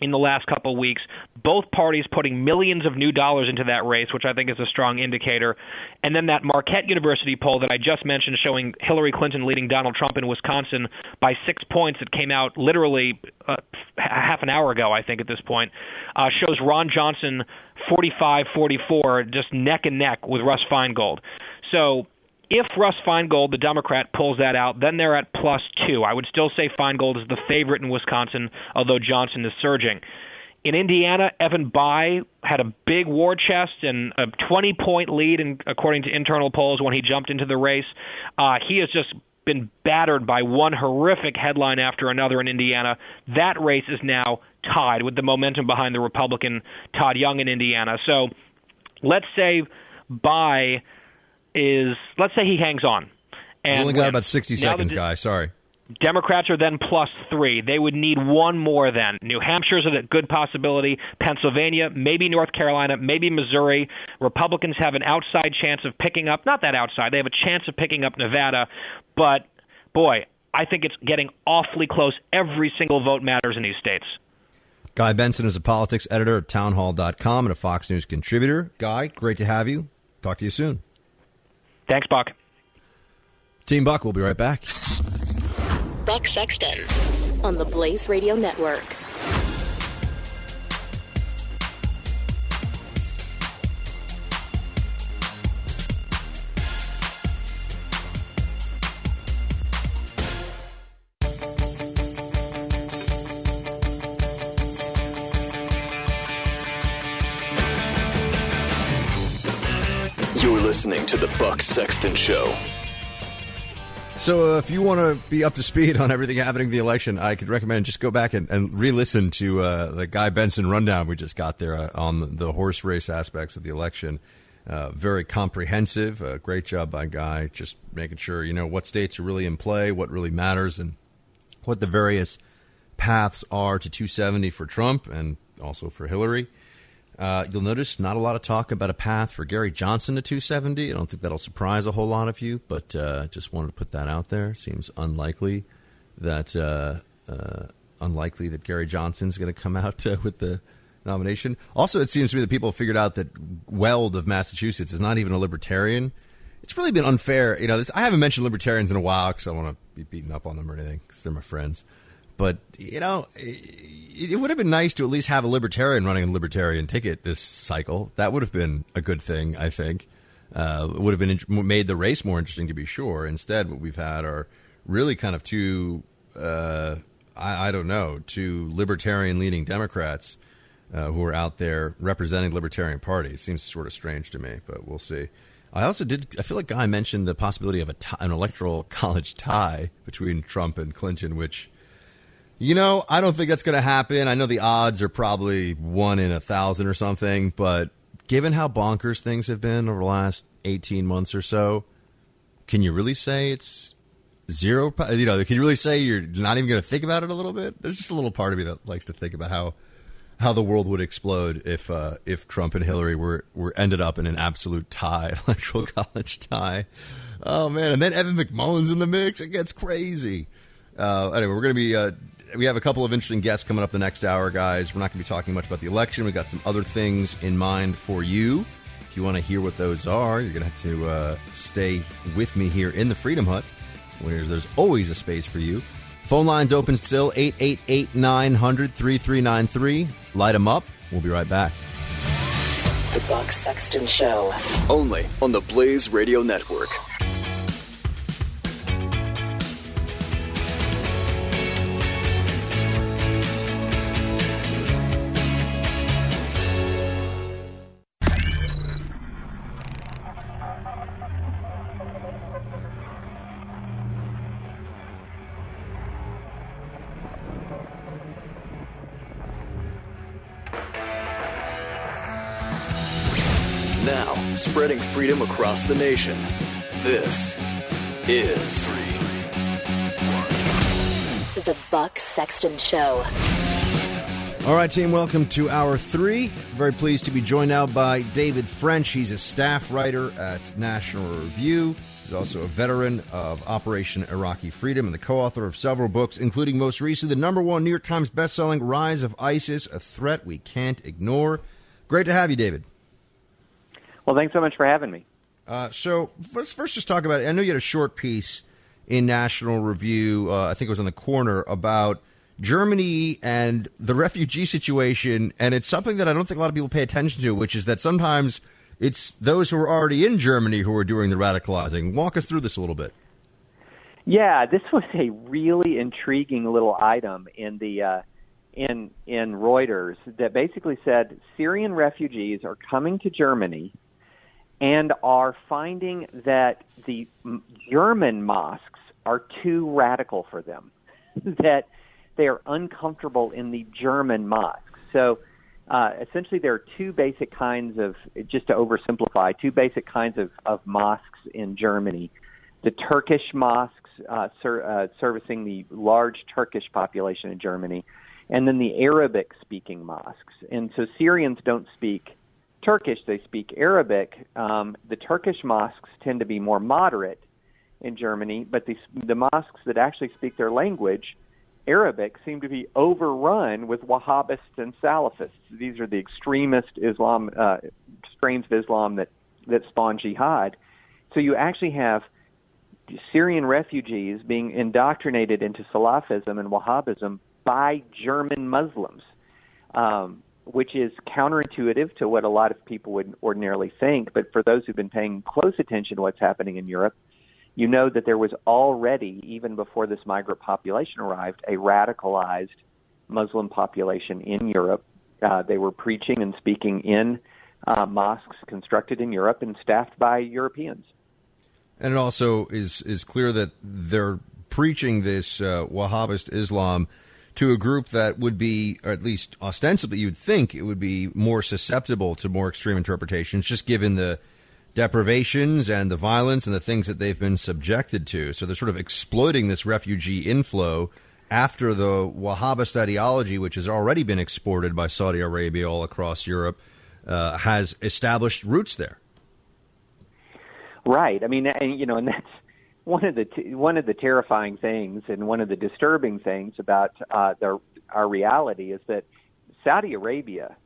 in the last couple of weeks. Both parties putting millions of new dollars into that race, which I think is a strong indicator. And then that Marquette University poll that I just mentioned showing Hillary Clinton leading Donald Trump in Wisconsin by six points that came out literally uh, half an hour ago, I think, at this point, uh, shows Ron Johnson 45 44, just neck and neck with Russ Feingold. So if Russ Feingold, the Democrat, pulls that out, then they're at plus two. I would still say Feingold is the favorite in Wisconsin, although Johnson is surging. In Indiana, Evan Bayh had a big war chest and a 20 point lead, in, according to internal polls, when he jumped into the race. Uh, he has just been battered by one horrific headline after another in Indiana. That race is now tied with the momentum behind the Republican Todd Young in Indiana. So let's say Bayh is let's say he hangs on. And We only got about 60 seconds, the- Guy. Sorry. Democrats are then plus three. They would need one more then. New Hampshire's a good possibility. Pennsylvania, maybe North Carolina, maybe Missouri. Republicans have an outside chance of picking up, not that outside, they have a chance of picking up Nevada. But, boy, I think it's getting awfully close. Every single vote matters in these states. Guy Benson is a politics editor at townhall.com and a Fox News contributor. Guy, great to have you. Talk to you soon. Thanks, Buck. Team Buck, we'll be right back. Buck Sexton on the Blaze Radio Network. Listening to the Buck Sexton Show. So, uh, if you want to be up to speed on everything happening in the election, I could recommend just go back and, and re-listen to uh, the Guy Benson rundown we just got there uh, on the, the horse race aspects of the election. Uh, very comprehensive. Uh, great job by Guy, just making sure you know what states are really in play, what really matters, and what the various paths are to 270 for Trump and also for Hillary. Uh, you'll notice not a lot of talk about a path for Gary Johnson to 270. I don't think that'll surprise a whole lot of you, but uh, just wanted to put that out there. Seems unlikely that uh, uh, unlikely that Gary Johnson's going to come out uh, with the nomination. Also, it seems to me that people figured out that Weld of Massachusetts is not even a libertarian. It's really been unfair. You know, this, I haven't mentioned libertarians in a while because I don't want to be beaten up on them or anything because they're my friends. But you know, it, it would have been nice to at least have a libertarian running a libertarian ticket this cycle. That would have been a good thing, I think. Uh, it would have been made the race more interesting, to be sure. Instead, what we've had are really kind of two, uh, I, I don't know, two libertarian-leaning Democrats uh, who are out there representing the Libertarian Party. It seems sort of strange to me, but we'll see. I also did. I feel like Guy mentioned the possibility of an electoral college tie between Trump and Clinton, which, you know, I don't think that's going to happen. I know the odds are probably one in a thousand or something, but given how bonkers things have been over the last eighteen months or so, can you really say it's zero? You know, can you really say you're not even going to think about it a little bit? There's just a little part of me that likes to think about how how the world would explode if uh, if Trump and Hillary were were ended up in an absolute tie, electoral college tie. Oh man! And then Evan McMullin's in the mix. It gets crazy. Uh, anyway, we're going to be. Uh, we have a couple of interesting guests coming up the next hour, guys. We're not going to be talking much about the election. We've got some other things in mind for you. If you want to hear what those are, you're going to have to uh, stay with me here in the Freedom Hut, where there's always a space for you. Phone lines open still 888 900 3393. Light them up. We'll be right back. The Buck Sexton Show. Only on the Blaze Radio Network. Freedom across the nation. This is The Buck Sexton Show. All right, team, welcome to hour three. Very pleased to be joined now by David French. He's a staff writer at National Review. He's also a veteran of Operation Iraqi Freedom and the co author of several books, including most recently the number one New York Times bestselling Rise of ISIS, a threat we can't ignore. Great to have you, David. Well, thanks so much for having me. Uh, so let's first just talk about it. I know you had a short piece in National Review, uh, I think it was on the corner, about Germany and the refugee situation. And it's something that I don't think a lot of people pay attention to, which is that sometimes it's those who are already in Germany who are doing the radicalizing. Walk us through this a little bit. Yeah, this was a really intriguing little item in the uh, in in Reuters that basically said Syrian refugees are coming to Germany and are finding that the German mosques are too radical for them, that they are uncomfortable in the German mosques. So uh, essentially, there are two basic kinds of, just to oversimplify, two basic kinds of, of mosques in Germany. The Turkish mosques uh, ser- uh, servicing the large Turkish population in Germany, and then the Arabic speaking mosques. And so Syrians don't speak Turkish, they speak Arabic. Um, the Turkish mosques tend to be more moderate in Germany, but the, the mosques that actually speak their language, Arabic, seem to be overrun with Wahhabists and Salafists. These are the extremist Islam uh, strains of Islam that that spawn jihad. So you actually have Syrian refugees being indoctrinated into Salafism and Wahhabism by German Muslims. Um, which is counterintuitive to what a lot of people would ordinarily think. But for those who've been paying close attention to what's happening in Europe, you know that there was already, even before this migrant population arrived, a radicalized Muslim population in Europe. Uh, they were preaching and speaking in uh, mosques constructed in Europe and staffed by Europeans. And it also is is clear that they're preaching this uh, Wahhabist Islam to a group that would be, or at least ostensibly, you'd think it would be more susceptible to more extreme interpretations, just given the deprivations and the violence and the things that they've been subjected to. So they're sort of exploiting this refugee inflow after the Wahhabist ideology, which has already been exported by Saudi Arabia all across Europe, uh, has established roots there. Right. I mean, you know, and that's one of the t- one of the terrifying things and one of the disturbing things about uh, the, our reality is that Saudi Arabia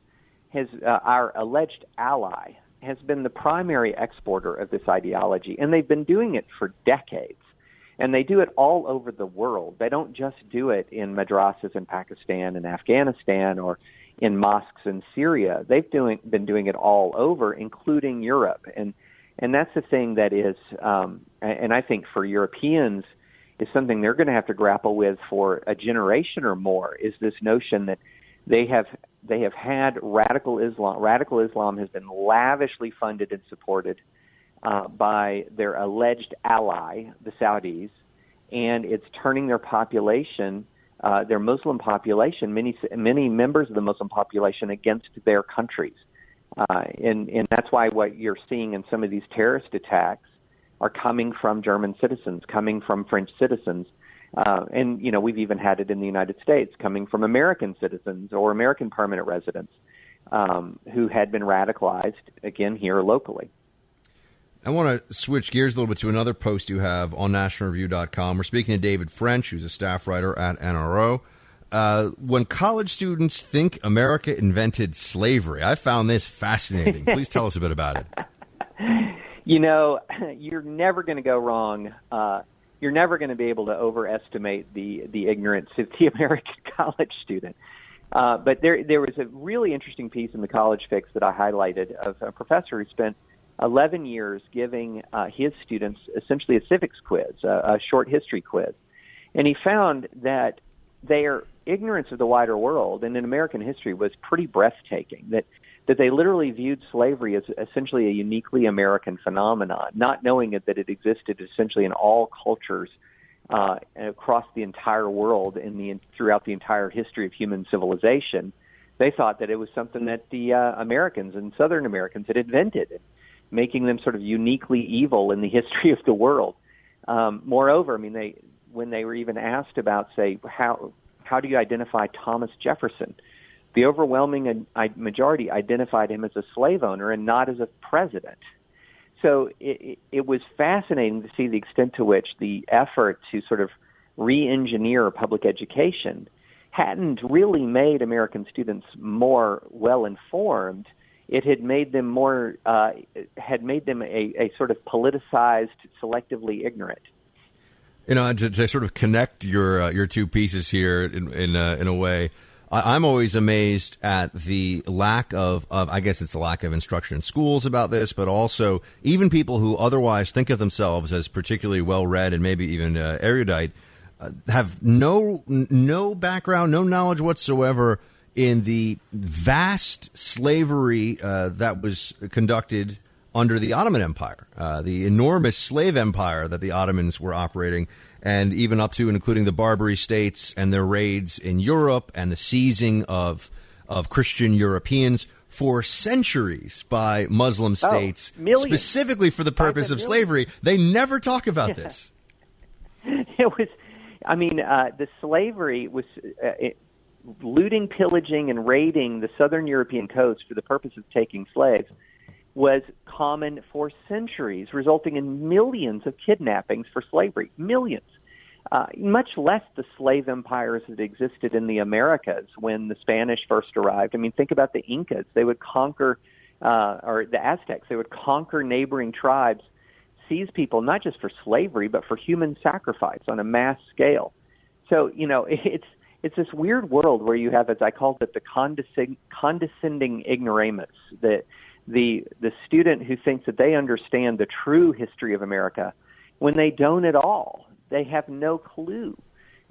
has uh, our alleged ally has been the primary exporter of this ideology, and they've been doing it for decades. And they do it all over the world. They don't just do it in madrasas in Pakistan and Afghanistan or in mosques in Syria. They've doing, been doing it all over, including Europe. And and that's the thing that is, um, and I think for Europeans, is something they're going to have to grapple with for a generation or more. Is this notion that they have they have had radical Islam. Radical Islam has been lavishly funded and supported uh, by their alleged ally, the Saudis, and it's turning their population, uh, their Muslim population, many many members of the Muslim population against their countries, uh, and and that's why what you're seeing in some of these terrorist attacks are coming from German citizens, coming from French citizens. Uh, and you know we've even had it in the United States, coming from American citizens or American permanent residents um, who had been radicalized again here locally. I want to switch gears a little bit to another post you have on nationalreview.com. We're speaking to David French, who's a staff writer at NRO. Uh, when college students think America invented slavery, I found this fascinating. Please tell us a bit about it. You know, you're never going to go wrong. Uh, you're never going to be able to overestimate the the ignorance of the American college student. Uh, but there there was a really interesting piece in the College Fix that I highlighted of a professor who spent 11 years giving uh, his students essentially a civics quiz, a, a short history quiz, and he found that their ignorance of the wider world and in American history was pretty breathtaking. That that they literally viewed slavery as essentially a uniquely American phenomenon, not knowing it, that it existed essentially in all cultures uh, across the entire world in the throughout the entire history of human civilization. They thought that it was something that the uh, Americans and Southern Americans had invented, making them sort of uniquely evil in the history of the world. Um, moreover, I mean, they when they were even asked about, say, how how do you identify Thomas Jefferson? the overwhelming majority identified him as a slave owner and not as a president. So it, it was fascinating to see the extent to which the effort to sort of re-engineer public education hadn't really made American students more well informed. It had made them more uh, had made them a, a sort of politicized, selectively ignorant. You know, to, to sort of connect your uh, your two pieces here in in, uh, in a way. I'm always amazed at the lack of, of, I guess it's the lack of instruction in schools about this, but also even people who otherwise think of themselves as particularly well read and maybe even uh, erudite uh, have no no background, no knowledge whatsoever in the vast slavery uh, that was conducted under the Ottoman Empire, uh, the enormous slave empire that the Ottomans were operating and even up to and including the Barbary states and their raids in Europe and the seizing of of Christian Europeans for centuries by Muslim oh, states, oh, specifically for the purpose of slavery. They never talk about yeah. this. It was, I mean, uh, the slavery was uh, it, looting, pillaging, and raiding the southern European coast for the purpose of taking slaves was common for centuries, resulting in millions of kidnappings for slavery. Millions. Uh, much less the slave empires that existed in the Americas when the Spanish first arrived. I mean, think about the Incas. They would conquer, uh, or the Aztecs, they would conquer neighboring tribes, seize people not just for slavery, but for human sacrifice on a mass scale. So, you know, it's it's this weird world where you have, as I called it, the condescend- condescending ignoramus, that the the student who thinks that they understand the true history of America when they don't at all. They have no clue.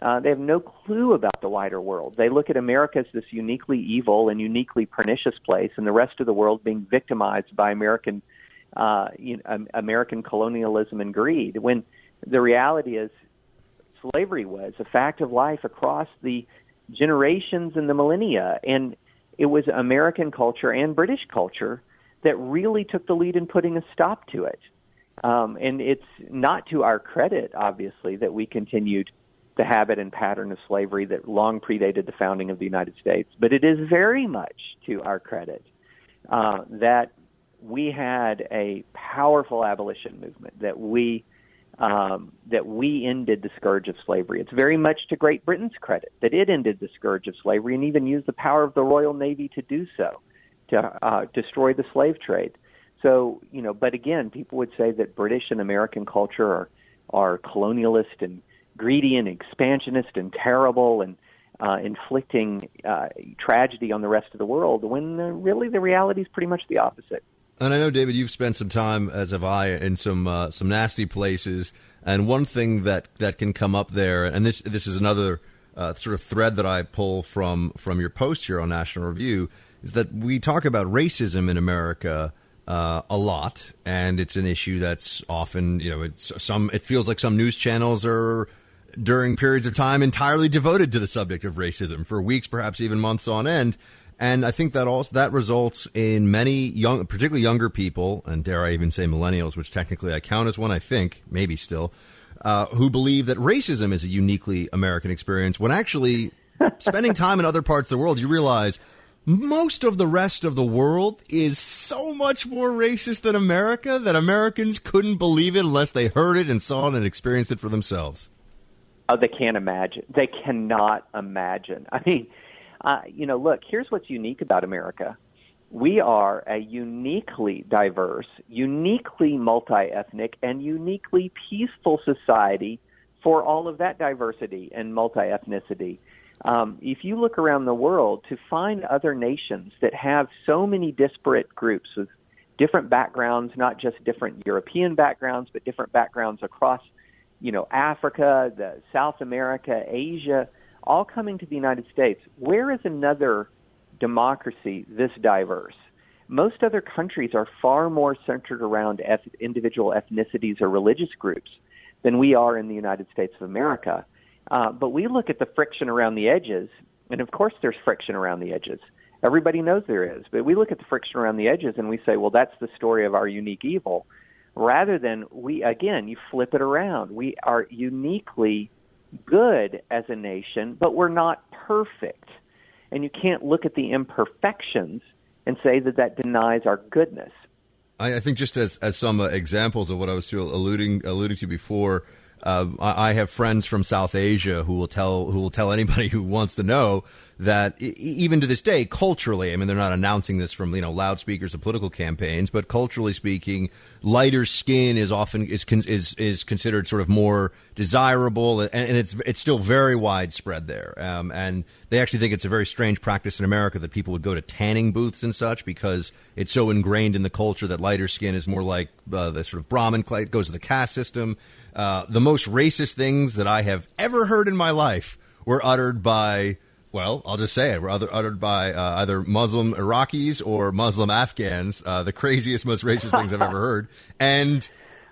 Uh, they have no clue about the wider world. They look at America as this uniquely evil and uniquely pernicious place, and the rest of the world being victimized by American, uh, you know, American colonialism and greed. When the reality is, slavery was a fact of life across the generations and the millennia, and it was American culture and British culture that really took the lead in putting a stop to it. Um, and it's not to our credit, obviously, that we continued the habit and pattern of slavery that long predated the founding of the United States, but it is very much to our credit uh, that we had a powerful abolition movement that we um, that we ended the scourge of slavery. It's very much to Great Britain's credit that it ended the scourge of slavery and even used the power of the Royal Navy to do so to uh, destroy the slave trade. So, you know, but again, people would say that British and American culture are are colonialist and greedy and expansionist and terrible and uh, inflicting uh, tragedy on the rest of the world. When uh, really the reality is pretty much the opposite. And I know, David, you've spent some time, as have I, in some uh, some nasty places. And one thing that, that can come up there, and this this is another uh, sort of thread that I pull from from your post here on National Review, is that we talk about racism in America, uh, a lot, and it's an issue that's often, you know, it's some. It feels like some news channels are during periods of time entirely devoted to the subject of racism for weeks, perhaps even months on end. And I think that also that results in many young, particularly younger people, and dare I even say millennials, which technically I count as one. I think maybe still, uh, who believe that racism is a uniquely American experience. When actually, spending time in other parts of the world, you realize most of the rest of the world is so much more racist than America that Americans couldn't believe it unless they heard it and saw it and experienced it for themselves. Oh, they can't imagine. They cannot imagine. I mean, uh, you know, look, here's what's unique about America. We are a uniquely diverse, uniquely multi ethnic, and uniquely peaceful society for all of that diversity and multi ethnicity. Um, if you look around the world to find other nations that have so many disparate groups with different backgrounds, not just different European backgrounds, but different backgrounds across, you know, Africa, the South America, Asia, all coming to the United States. Where is another democracy this diverse? Most other countries are far more centered around eth- individual ethnicities or religious groups than we are in the United States of America. Uh, but we look at the friction around the edges, and of course there's friction around the edges. Everybody knows there is, but we look at the friction around the edges and we say, well, that's the story of our unique evil. Rather than we, again, you flip it around. We are uniquely good as a nation, but we're not perfect. And you can't look at the imperfections and say that that denies our goodness. I, I think just as as some uh, examples of what I was alluding alluding to before, uh, I have friends from South Asia who will tell who will tell anybody who wants to know that even to this day, culturally, I mean, they're not announcing this from you know loudspeakers of political campaigns, but culturally speaking, lighter skin is often is is is considered sort of more desirable, and, and it's it's still very widespread there. Um, and they actually think it's a very strange practice in America that people would go to tanning booths and such because it's so ingrained in the culture that lighter skin is more like uh, the sort of Brahmin it goes to the caste system. Uh, the most racist things that I have ever heard in my life were uttered by, well, I'll just say it, were other, uttered by uh, either Muslim Iraqis or Muslim Afghans. Uh, the craziest, most racist things I've ever heard. And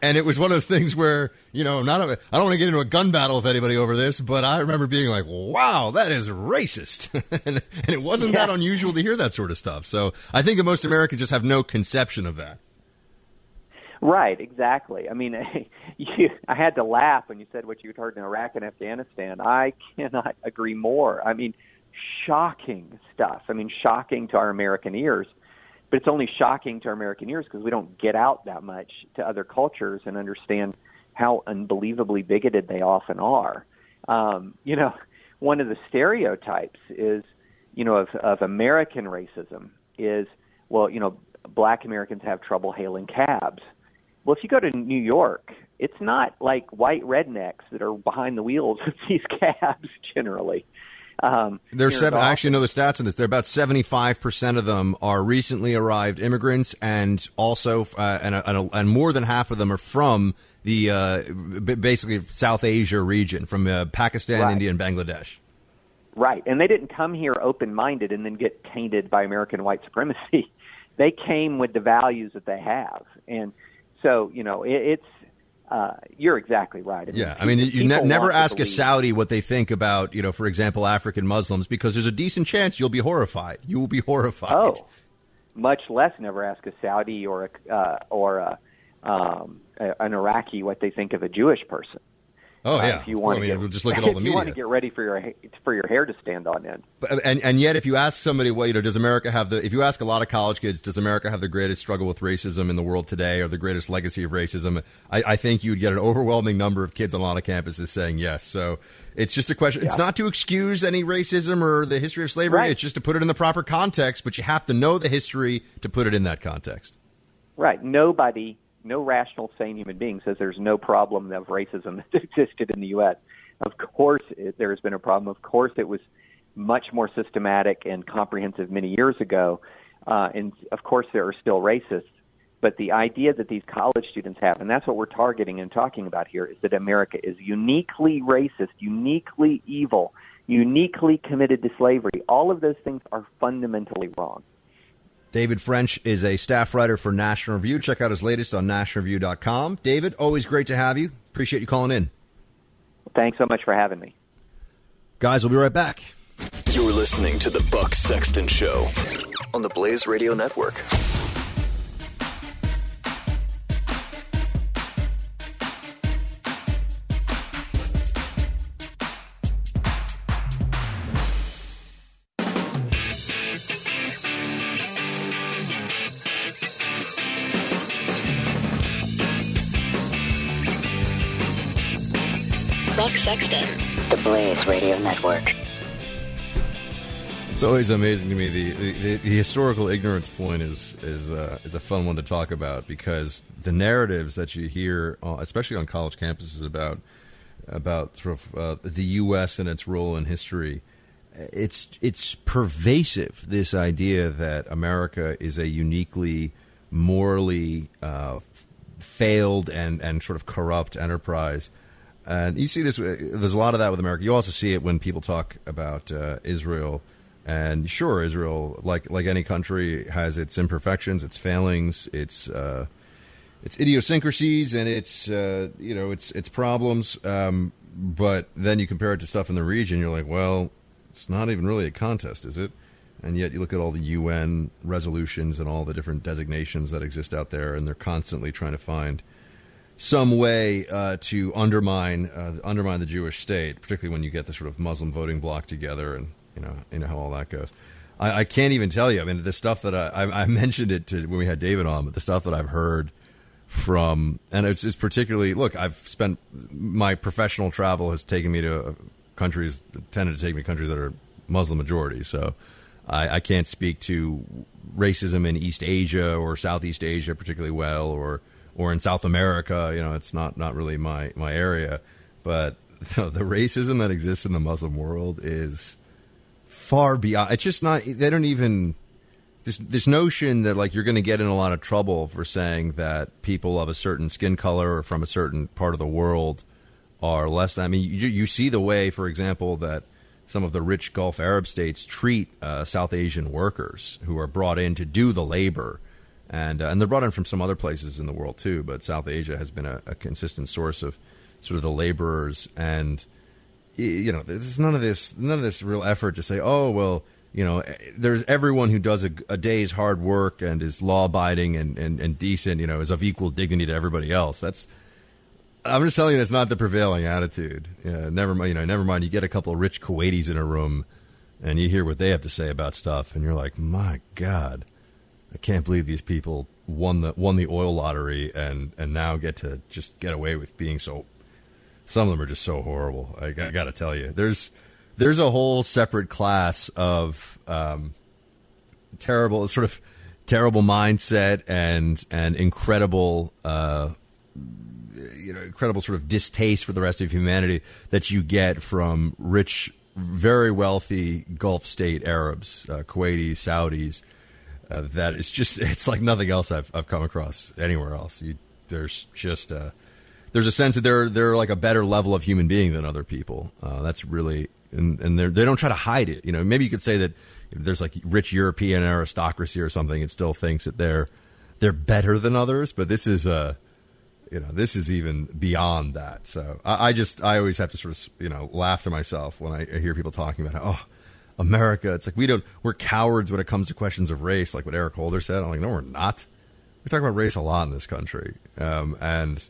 and it was one of those things where you know not a, I don't want to get into a gun battle with anybody over this, but I remember being like, "Wow, that is racist," and, and, it wasn't yeah. that unusual to hear that sort of stuff. So I think that most Americans just have no conception of that. Right, exactly. I mean, you, I had to laugh when you said what you'd heard in Iraq and Afghanistan. I cannot agree more. I mean, shocking stuff. I mean, shocking to our American ears, but it's only shocking to our American ears because we don't get out that much to other cultures and understand how unbelievably bigoted they often are. Um, you know, one of the stereotypes is, you know, of, of American racism is, well, you know, black Americans have trouble hailing cabs well, if you go to New York, it's not like white rednecks that are behind the wheels of these cabs generally. Um, There's seven, I actually know the stats on this. They're about 75% of them are recently arrived immigrants, and also, uh, and, and, and, more than half of them are from the uh, basically South Asia region, from uh, Pakistan, right. India, and Bangladesh. Right, and they didn't come here open-minded and then get tainted by American white supremacy. they came with the values that they have, and so you know, it, it's uh, you're exactly right. I mean, yeah, I mean, you ne- never ask a Saudi what they think about, you know, for example, African Muslims, because there's a decent chance you'll be horrified. You will be horrified. Oh, much less never ask a Saudi or a uh, or a, um, an Iraqi what they think of a Jewish person. Oh uh, yeah. If you want well, I mean, to get, just look at all the media. you want to get ready for your for your hair to stand on end. But, and and yet, if you ask somebody, well, you know, does America have the? If you ask a lot of college kids, does America have the greatest struggle with racism in the world today, or the greatest legacy of racism? I, I think you would get an overwhelming number of kids on a lot of campuses saying yes. So it's just a question. Yeah. It's not to excuse any racism or the history of slavery. Right. It's just to put it in the proper context. But you have to know the history to put it in that context. Right. Nobody no rational, sane human being says there's no problem of racism that existed in the U.S. Of course, it, there has been a problem. Of course, it was much more systematic and comprehensive many years ago. Uh, and of course, there are still racists. But the idea that these college students have, and that's what we're targeting and talking about here, is that America is uniquely racist, uniquely evil, uniquely committed to slavery. All of those things are fundamentally wrong. David French is a staff writer for National Review. Check out his latest on nationalreview.com. David, always great to have you. Appreciate you calling in. Thanks so much for having me. Guys, we'll be right back. You're listening to the Buck Sexton Show on the Blaze Radio Network. The Blaze Radio Network. It's always amazing to me the, the, the historical ignorance point is is uh, is a fun one to talk about because the narratives that you hear, uh, especially on college campuses, about about sort of uh, the U.S. and its role in history, it's it's pervasive. This idea that America is a uniquely morally uh, failed and and sort of corrupt enterprise. And you see this. uh, There's a lot of that with America. You also see it when people talk about uh, Israel. And sure, Israel, like like any country, has its imperfections, its failings, its uh, its idiosyncrasies, and its uh, you know its its problems. Um, but then you compare it to stuff in the region, you're like, well, it's not even really a contest, is it? And yet you look at all the UN resolutions and all the different designations that exist out there, and they're constantly trying to find some way uh, to undermine uh, undermine the Jewish state, particularly when you get the sort of Muslim voting bloc together, and you know you know how all that goes. I, I can't even tell you. I mean, the stuff that I, I, I mentioned it to when we had David on, but the stuff that I've heard from, and it's, it's particularly look. I've spent my professional travel has taken me to uh, countries tended to take me to countries that are Muslim majority, so. I, I can't speak to racism in East Asia or Southeast Asia particularly well, or or in South America. You know, it's not not really my my area. But the racism that exists in the Muslim world is far beyond. It's just not. They don't even. This this notion that like you're going to get in a lot of trouble for saying that people of a certain skin color or from a certain part of the world are less than. I mean, you you see the way, for example, that some of the rich Gulf Arab states treat uh, South Asian workers who are brought in to do the labor, and uh, and they're brought in from some other places in the world too. But South Asia has been a, a consistent source of sort of the laborers, and you know, there's none of this none of this real effort to say, oh well, you know, eh, there's everyone who does a, a day's hard work and is law abiding and, and and decent, you know, is of equal dignity to everybody else. That's I'm just telling you, that's not the prevailing attitude. Yeah, never mind. You know, never mind. You get a couple of rich Kuwaitis in a room, and you hear what they have to say about stuff, and you're like, my God, I can't believe these people won the won the oil lottery, and and now get to just get away with being so. Some of them are just so horrible. I, I got to tell you, there's there's a whole separate class of um, terrible, sort of terrible mindset and and incredible. Uh, you know, incredible sort of distaste for the rest of humanity that you get from rich, very wealthy Gulf state Arabs, uh, Kuwaitis, Saudis. Uh, that is just it's like nothing else I've I've come across anywhere else. You, there's just uh, there's a sense that they're they're like a better level of human being than other people. Uh, that's really and and they they don't try to hide it. You know, maybe you could say that there's like rich European aristocracy or something. It still thinks that they're they're better than others, but this is a you know this is even beyond that. So I, I just I always have to sort of you know laugh to myself when I hear people talking about oh. America, it's like we don't we're cowards when it comes to questions of race, like what Eric Holder said. I'm like, no, we're not. We talk about race a lot in this country, um, and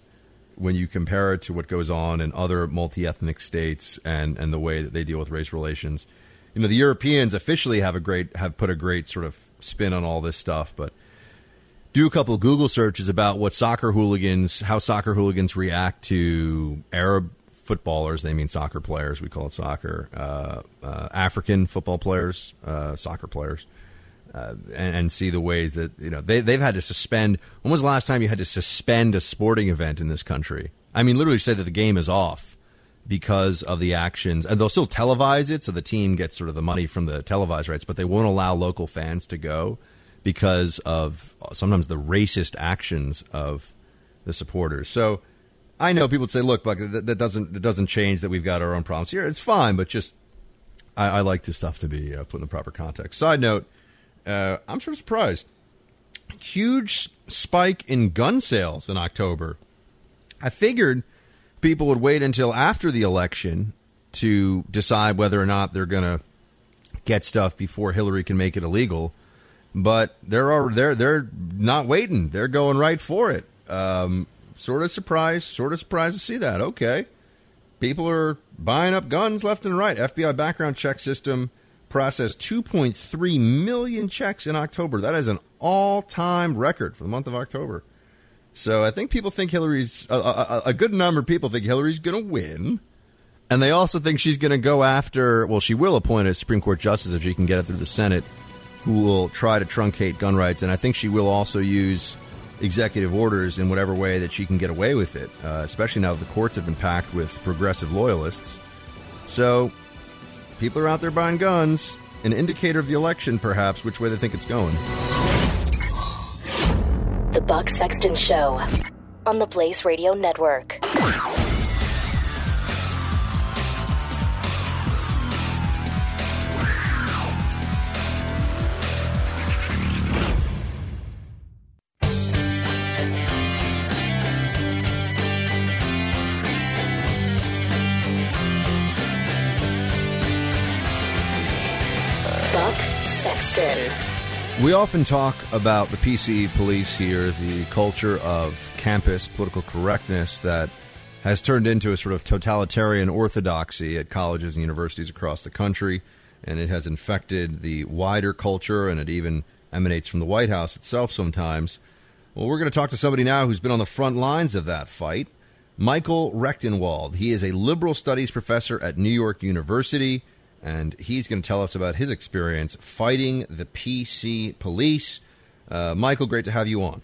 when you compare it to what goes on in other multi-ethnic states and and the way that they deal with race relations, you know, the Europeans officially have a great have put a great sort of spin on all this stuff, but do a couple Google searches about what soccer hooligans, how soccer hooligans react to Arab footballers. They mean soccer players. We call it soccer. Uh, uh, African football players, uh, soccer players, uh, and, and see the ways that you know they they've had to suspend. When was the last time you had to suspend a sporting event in this country? I mean, literally say that the game is off because of the actions, and they'll still televise it, so the team gets sort of the money from the televised rights, but they won't allow local fans to go because of sometimes the racist actions of the supporters. So I know people would say, "Look, Buck, that, that doesn't that doesn't change that we've got our own problems here. It's fine, but just I, I like this stuff to be uh, put in the proper context." Side note: uh, I'm sort of surprised. huge spike in gun sales in October. I figured people would wait until after the election to decide whether or not they're going to get stuff before Hillary can make it illegal. But they're they're they're not waiting. They're going right for it. Um, sort of surprised, sort of surprised to see that. Okay, people are buying up guns left and right. FBI background check system processed 2.3 million checks in October. That is an all-time record for the month of October. So I think people think Hillary's a, a, a good number of people think Hillary's going to win. And they also think she's going to go after, well, she will appoint a Supreme Court justice if she can get it through the Senate, who will try to truncate gun rights. And I think she will also use executive orders in whatever way that she can get away with it, uh, especially now that the courts have been packed with progressive loyalists. So people are out there buying guns, an indicator of the election, perhaps, which way they think it's going. The Buck Sexton Show on the Blaze Radio Network. We often talk about the PC police here, the culture of campus political correctness that has turned into a sort of totalitarian orthodoxy at colleges and universities across the country, and it has infected the wider culture, and it even emanates from the White House itself sometimes. Well, we're going to talk to somebody now who's been on the front lines of that fight. Michael Rectenwald. He is a liberal studies professor at New York University and he's going to tell us about his experience fighting the PC police. Uh, Michael, great to have you on.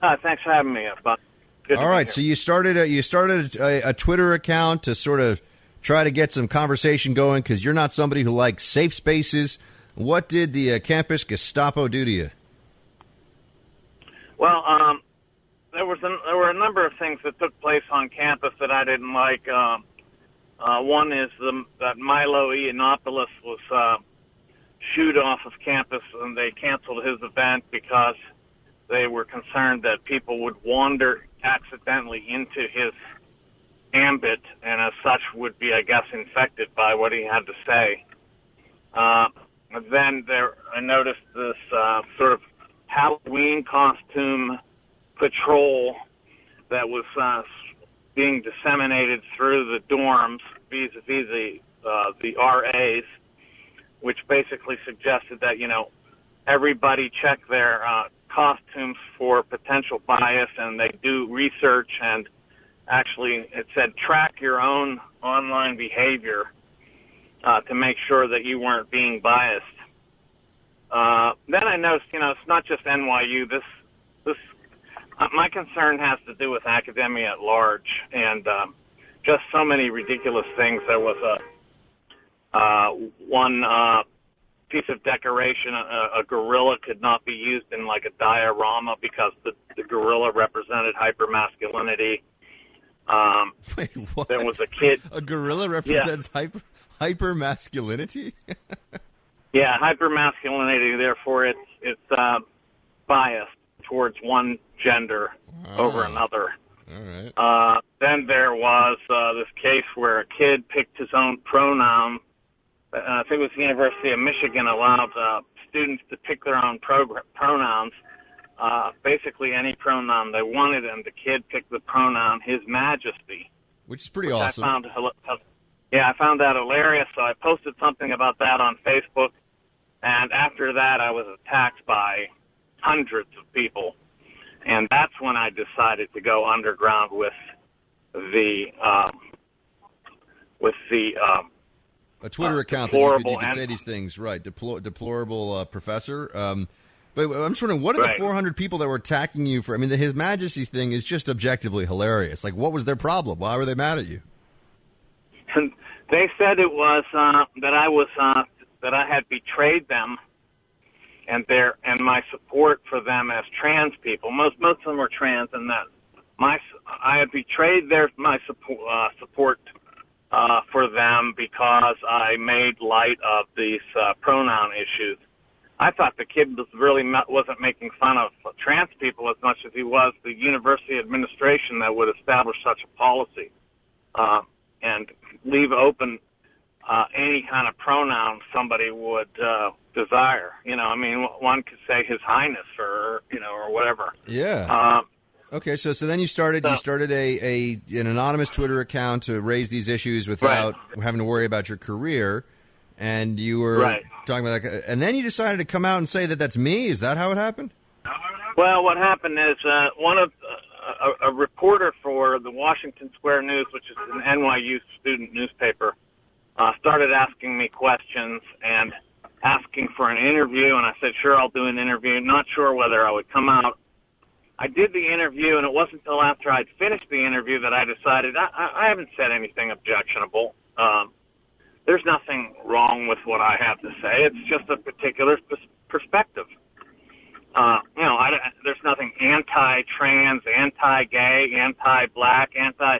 Uh, thanks for having me. Buck. Good to All right, so you started a, you started a, a Twitter account to sort of try to get some conversation going because you're not somebody who likes safe spaces. What did the uh, campus Gestapo do to you? Well, um, there was a, there were a number of things that took place on campus that I didn't like. Um, uh, one is the, that Milo Yiannopoulos was uh, shooed off of campus, and they canceled his event because they were concerned that people would wander accidentally into his ambit, and as such would be, I guess, infected by what he had to say. Uh, then there, I noticed this uh, sort of Halloween costume patrol that was uh, being disseminated through the dorms vis-a-vis the uh, the RAs, which basically suggested that you know everybody check their uh, costumes for potential bias, and they do research and actually it said track your own online behavior uh, to make sure that you weren't being biased. Uh, then I noticed, you know, it's not just NYU. This this my concern has to do with academia at large, and um, just so many ridiculous things. There was a uh, one uh, piece of decoration. A, a gorilla could not be used in like a diorama because the, the gorilla represented hypermasculinity. Um, Wait, what? There was a kid. A gorilla represents hyper hyper masculinity. Yeah, hypermasculinity. Therefore, it's it's uh, biased towards one gender over another. All right. Uh, then there was uh, this case where a kid picked his own pronoun. Uh, I think it was the University of Michigan allowed uh, students to pick their own pronouns, uh, basically any pronoun they wanted, and the kid picked the pronoun His Majesty. Which is pretty which awesome. I found, yeah, I found that hilarious. So I posted something about that on Facebook, and after that, I was attacked by hundreds of people, and that's when I decided to go underground with the um, with the um, a Twitter uh, account that you could, you could say these things, right? Deplor- deplorable uh, professor. Um, but I'm just wondering, what are Right. the 400 people that were attacking you for? I mean, the His Majesty's thing is just objectively hilarious. Like, what was their problem? Why were they mad at you? They said it was uh, that I was uh, that I had betrayed them, and their and my support for them as trans people. Most most of them were trans, and that my I had betrayed their my support uh, support uh, for them because I made light of these uh, pronoun issues. I thought the kid was really not, wasn't making fun of trans people as much as he was the university administration that would establish such a policy uh, and leave open uh, any kind of pronoun somebody would uh, desire. You know, I mean, one could say His Highness or you know or whatever. Yeah. Um, Okay, so so then you started you started a, a an anonymous Twitter account to raise these issues without having to worry about your career, and you were Right. talking about that, and then you decided to come out and say that that's me. Is that how it happened? Well, what happened is uh, one of uh, a, a reporter for the Washington Square News, which is an NYU student newspaper, uh, started asking me questions and asking for an interview, and I said, "Sure, I'll do an interview." Not sure whether I would come out. I did the interview, and it wasn't until after I'd finished the interview that I decided I, I, haven't said anything objectionable. Um, there's nothing wrong with what I have to say. It's just a particular pers- perspective. Uh, you know, I, there's nothing anti-trans, anti-gay, anti-black, anti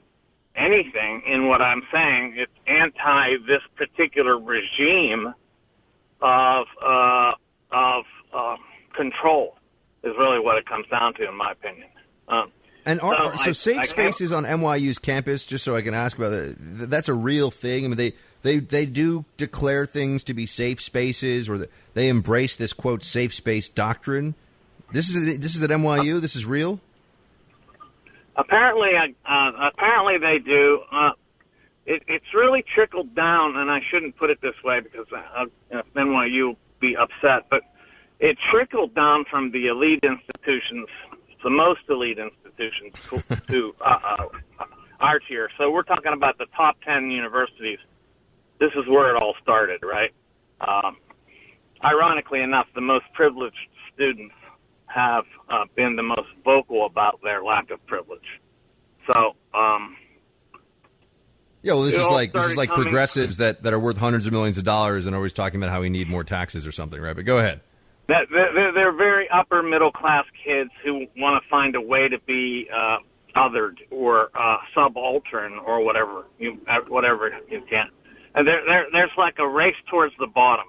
anything in what I'm saying. It's anti this particular regime of uh, of uh, control is really what it comes down to, in my opinion. Um, And are, So so I- safe I spaces on NYU's campus, just so I can ask about it, th- that's a real thing. I mean, they they they do declare things to be safe spaces, or they embrace this quote safe space doctrine. This is this is at NYU. This is real. Apparently, uh, apparently they do. Uh, it, it's really trickled down, and I shouldn't put it this way because uh, uh, NYU will be upset, but it trickled down from the elite institutions, the most elite institutions, to, to uh, uh, our tier. So we're talking about the top ten universities. This is where it all started, right? Um, ironically enough, the most privileged students have uh, been the most vocal about their lack of privilege. So, um, Yeah, well, this It is like this is like coming- progressives that, that are worth hundreds of millions of dollars and always talking about how we need more taxes or something, right? But go ahead. that they're, they're very upper middle class kids who want to find a way to be uh, othered or uh, subaltern or whatever you uh, whatever you can. And there, there there's like a race towards the bottom.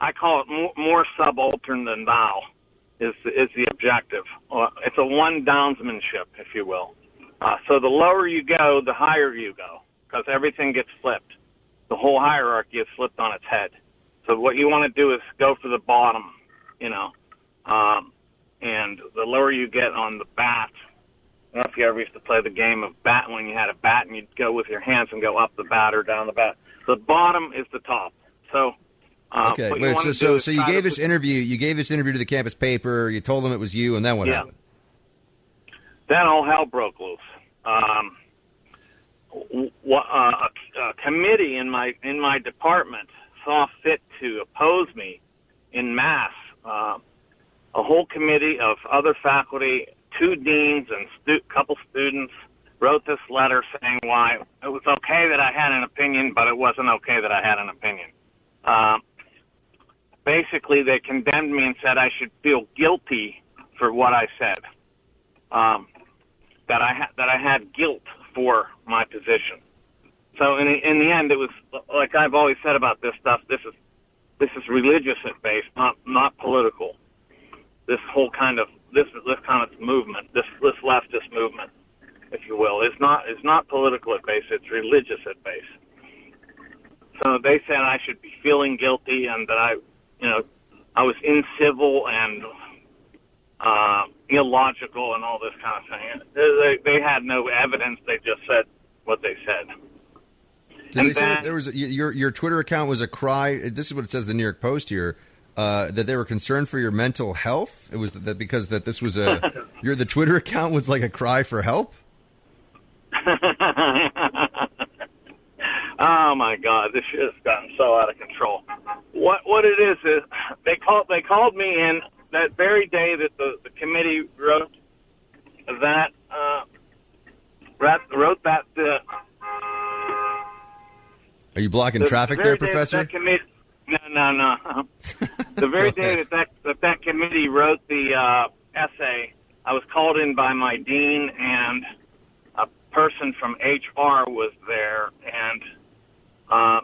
I call it more, more subaltern than thou is is the objective. Uh, it's a one downsmanship, if you will. Uh, so the lower you go, the higher you go, because everything gets flipped. The whole hierarchy is flipped on its head. So what you want to do is go for the bottom, you know, um, and the lower you get on the bat. I don't know if you ever used to play the game of bat when you had a bat and you'd go with your hands and go up the bat or down the bat. The bottom is the top. So uh, Okay, wait, so so so you gave this interview. You gave this interview to the campus paper. You told them it was you, and then what Yeah. happened? then all hell broke loose. Um, a, a committee in my in my department saw fit to oppose me in mass. Uh, a whole committee of other faculty, two deans, and stu- couple students wrote this letter saying why it was okay that I had an opinion, but it wasn't okay that I had an opinion. Uh, basically, they condemned me and said I should feel guilty for what I said. Um, that I ha- that I had guilt for my position. So in the, in the end, it was like I've always said about this stuff. This is this is religious at base, not not political. This whole kind of this this kind of movement, this this leftist movement, if you will, is not is not political at base. It's religious at base. So they said I should be feeling guilty and that I, you know, I was incivil and uh, illogical and all this kind of thing. They, they had no evidence. They just said what they said. Did And they say that there was a, your your Twitter account was a cry? This is what it says the New York Post here. Uh, that they were concerned for your mental health. It was that because that this was a your the Twitter account was like a cry for help. oh my God, this shit has gotten so out of control. What what it is is they called they called me in that very day that the, the committee wrote that uh, wrote, wrote that uh, Are you blocking the traffic very there, Professor? No, no, no. the very day that that, that that committee wrote the uh, essay, I was called in by my dean, and a person from HR was there, and uh,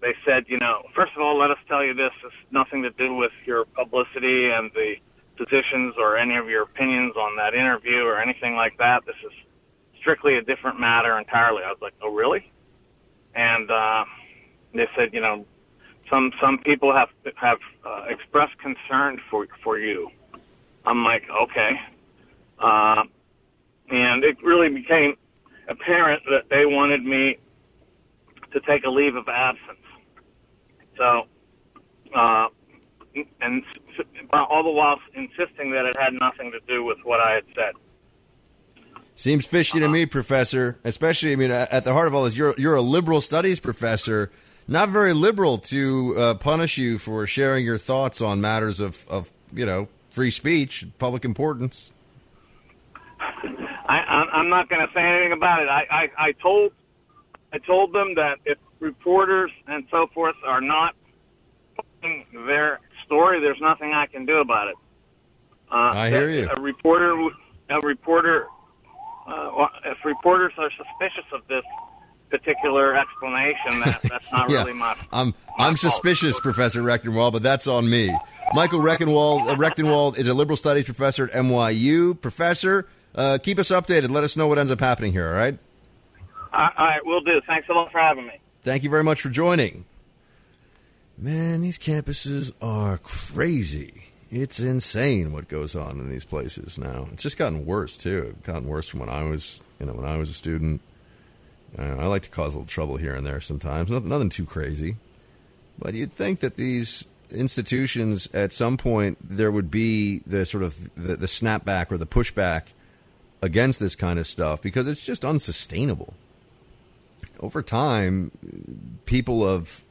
they said, you know, first of all, let us tell you this: it's nothing to do with your publicity and the positions or any of your opinions on that interview or anything like that. This is strictly a different matter entirely. I was like, oh, really? And uh, they said, you know, some some people have have uh, expressed concern for for you. I'm like, okay. Uh, and it really became apparent that they wanted me to take a leave of absence. So, uh, and all the while insisting that it had nothing to do with what I had said. Seems fishy to me, Professor. Especially, I mean, at the heart of all this, you're you're a liberal studies professor. Not very liberal to uh, punish you for sharing your thoughts on matters of, of you know free speech, public importance. I, I'm I'm not going to say anything about it. I, I, I told I told them that if reporters and so forth are not putting their story, there's nothing I can do about it. Uh, I hear you. A reporter, a reporter, uh, if reporters are suspicious of this particular explanation, that that's not Yeah. really my. I'm I'm suspicious, Professor Rectenwald, but that's on me. Michael Rectenwald, uh, Rectenwald is a liberal studies professor at NYU. Professor, uh, keep us updated. Let us know what ends up happening here. All right. All right, we'll do. Thanks a lot for having me. Thank you very much for joining. Man, these campuses are crazy. It's insane what goes on in these places now. It's just gotten worse too. It's gotten worse from when I was, you know, when I was a student. Uh, I like to cause a little trouble here and there sometimes. Nothing, nothing too crazy, but you'd think that these institutions, at some point, there would be the sort of the, the snapback or the pushback against this kind of stuff because it's just unsustainable over time, people of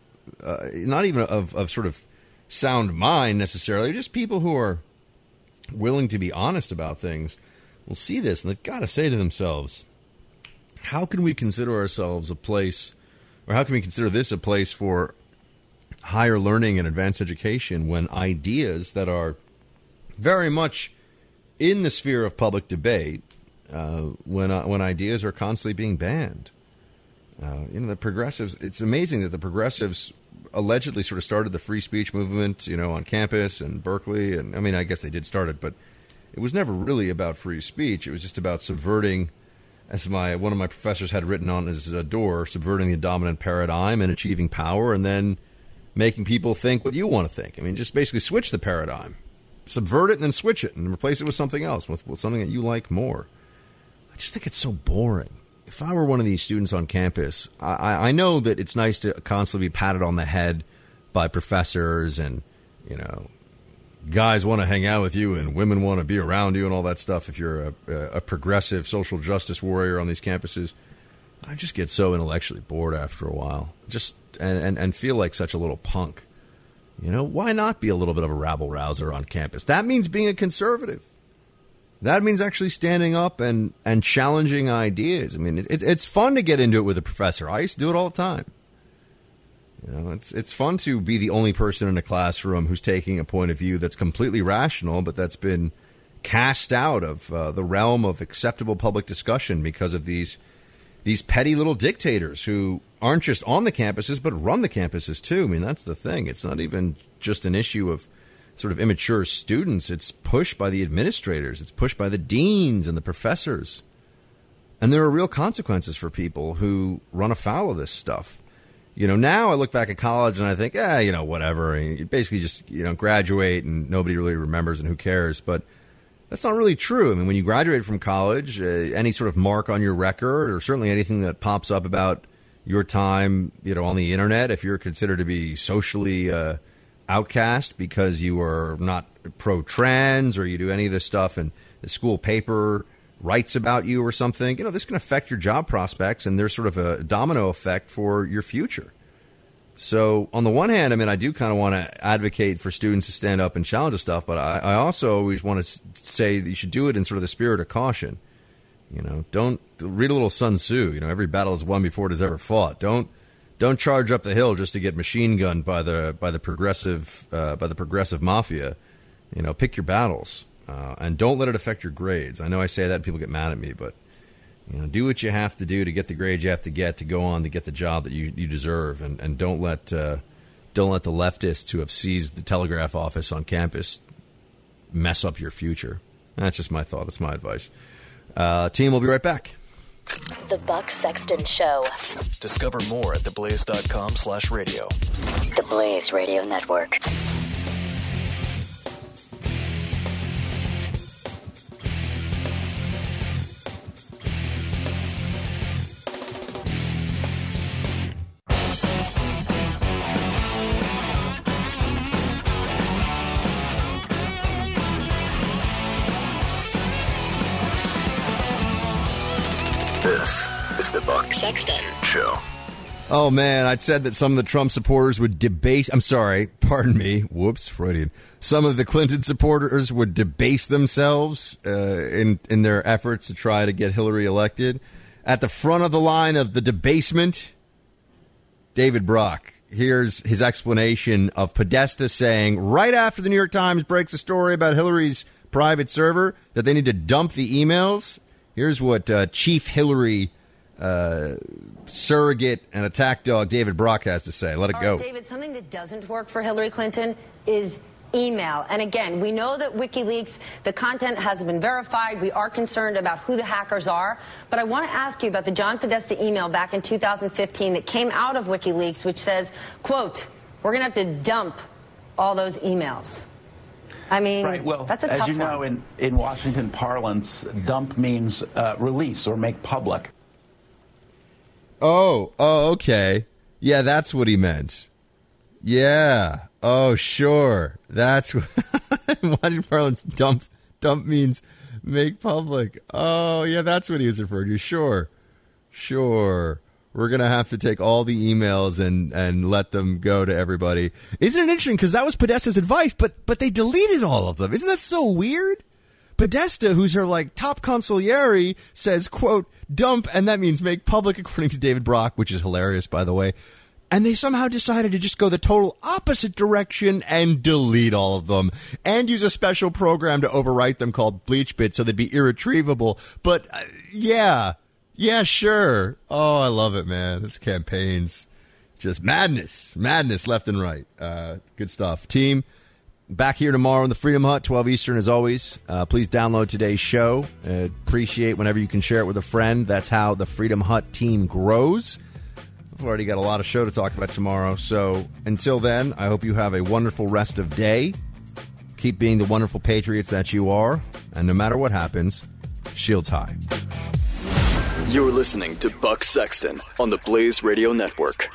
uh, not even of, of sort of sound mind necessarily, just people who are willing to be honest about things will see this and they've got to say to themselves, how can we consider ourselves a place, or how can we consider this a place for higher learning and advanced education when ideas that are very much in the sphere of public debate, uh, when uh, when ideas are constantly being banned? Uh, you know, the progressives, it's amazing that the progressives allegedly sort of started the free speech movement, you know, on campus and Berkeley. And I mean, I guess they did start it, but it was never really about free speech. It was just about subverting, as my one of my professors had written on his uh, door, subverting the dominant paradigm and achieving power and then making people think what you want to think. I mean, just basically switch the paradigm, subvert it and then switch it and replace it with something else, with, with something that you like more. I just think it's so boring if I were one of these students on campus, I, I know that it's nice to constantly be patted on the head by professors and, you know, guys want to hang out with you and women want to be around you and all that stuff if you're a, a progressive social justice warrior on these campuses. I just get so intellectually bored after a while. Just and, and, and feel like such a little punk. You know, why not be a little bit of a rabble rouser on campus? That means being a conservative. That means actually standing up and, and challenging ideas. I mean, it, it's fun to get into it with a professor. I used to do it all the time. You know, it's it's fun to be the only person in a classroom who's taking a point of view that's completely rational, but that's been cast out of uh, the realm of acceptable public discussion because of these these petty little dictators who aren't just on the campuses but run the campuses too. I mean, that's the thing. It's not even just an issue of sort of immature students. It's pushed by the administrators. It's pushed by the deans and the professors. And there are real consequences for people who run afoul of this stuff. You know, now I look back at college and I think, eh, you know, whatever. You basically just, you know, graduate and nobody really remembers and who cares. But that's not really true. I mean, when you graduate from college, uh, any sort of mark on your record or certainly anything that pops up about your time, you know, on the internet, if you're considered to be socially uh, outcast because you are not pro trans or you do any of this stuff and the school paper writes about you or something, you know, this can affect your job prospects and there's sort of a domino effect for your future. So, on the one hand, I mean, I do kind of want to advocate for students to stand up and challenge this stuff, but I, I also always want to say you should do it in sort of the spirit of caution. You know, don't read a little Sun Tzu. You know, every battle is won before it is ever fought. Don't don't charge up the hill just to get machine gunned by the by the progressive uh, by the progressive mafia. You know, pick your battles uh, and don't let it affect your grades. I know I say that and people get mad at me, but you know, do what you have to do to get the grades you have to get to go on to get the job that you, you deserve, and, and don't let uh, don't let the leftists who have seized the telegraph office on campus mess up your future. That's just my thought. That's my advice. Uh, team, we'll be right back. The Buck Sexton Show. Discover more at theblaze.com slash radio. The Blaze Radio Network. Sexton Show. Oh man, I said that some of the Trump supporters would debase. I'm sorry, pardon me. Whoops, Freudian. Some of the Clinton supporters would debase themselves uh, in in their efforts to try to get Hillary elected. At the front of the line of the debasement, David Brock. Here's his explanation of Podesta saying right after the New York Times breaks a story about Hillary's private server that they need to dump the emails. Here's what uh, Chief Hillary uh, surrogate and attack dog David Brock has to say. Let it go. right, David, something that doesn't work for Hillary Clinton is email. And again, we know that WikiLeaks, the content hasn't been verified. We are concerned about who the hackers are. But I want to ask you about the John Podesta email back in 2015 that came out of WikiLeaks, which says, quote, we're going to have to dump all those emails. I mean, Right. Well, that's a as you one. know, in, in Washington parlance, dump means uh, release or make public. Oh, oh, okay. Yeah, that's what he meant. Yeah. Oh, sure. That's what watching parlance. Dump, dump means make public. Oh, yeah, that's what he was referring to. Sure, sure. We're gonna have to take all the emails and and let them go to everybody. Isn't it interesting? Because that was Podesta's advice, but but they deleted all of them. Isn't that so weird? Podesta, who's her like top consigliere, says, "quote dump," and that means make public, according to David Brock, which is hilarious, by the way. And they somehow decided to just go the total opposite direction and delete all of them, and use a special program to overwrite them called Bleach BleachBit, so they'd be irretrievable. But uh, yeah, yeah, sure. Oh, I love it, man. This campaign's just madness, madness left and right. Uh, good stuff, team. Back here tomorrow in the Freedom Hut, 12 Eastern, as always. Uh, please download today's show. Uh, appreciate whenever you can share it with a friend. That's how the Freedom Hut team grows. We've already got a lot of show to talk about tomorrow. So until then, I hope you have a wonderful rest of day. Keep being the wonderful patriots that you are. And no matter what happens, shields high. You're listening to Buck Sexton on the Blaze Radio Network.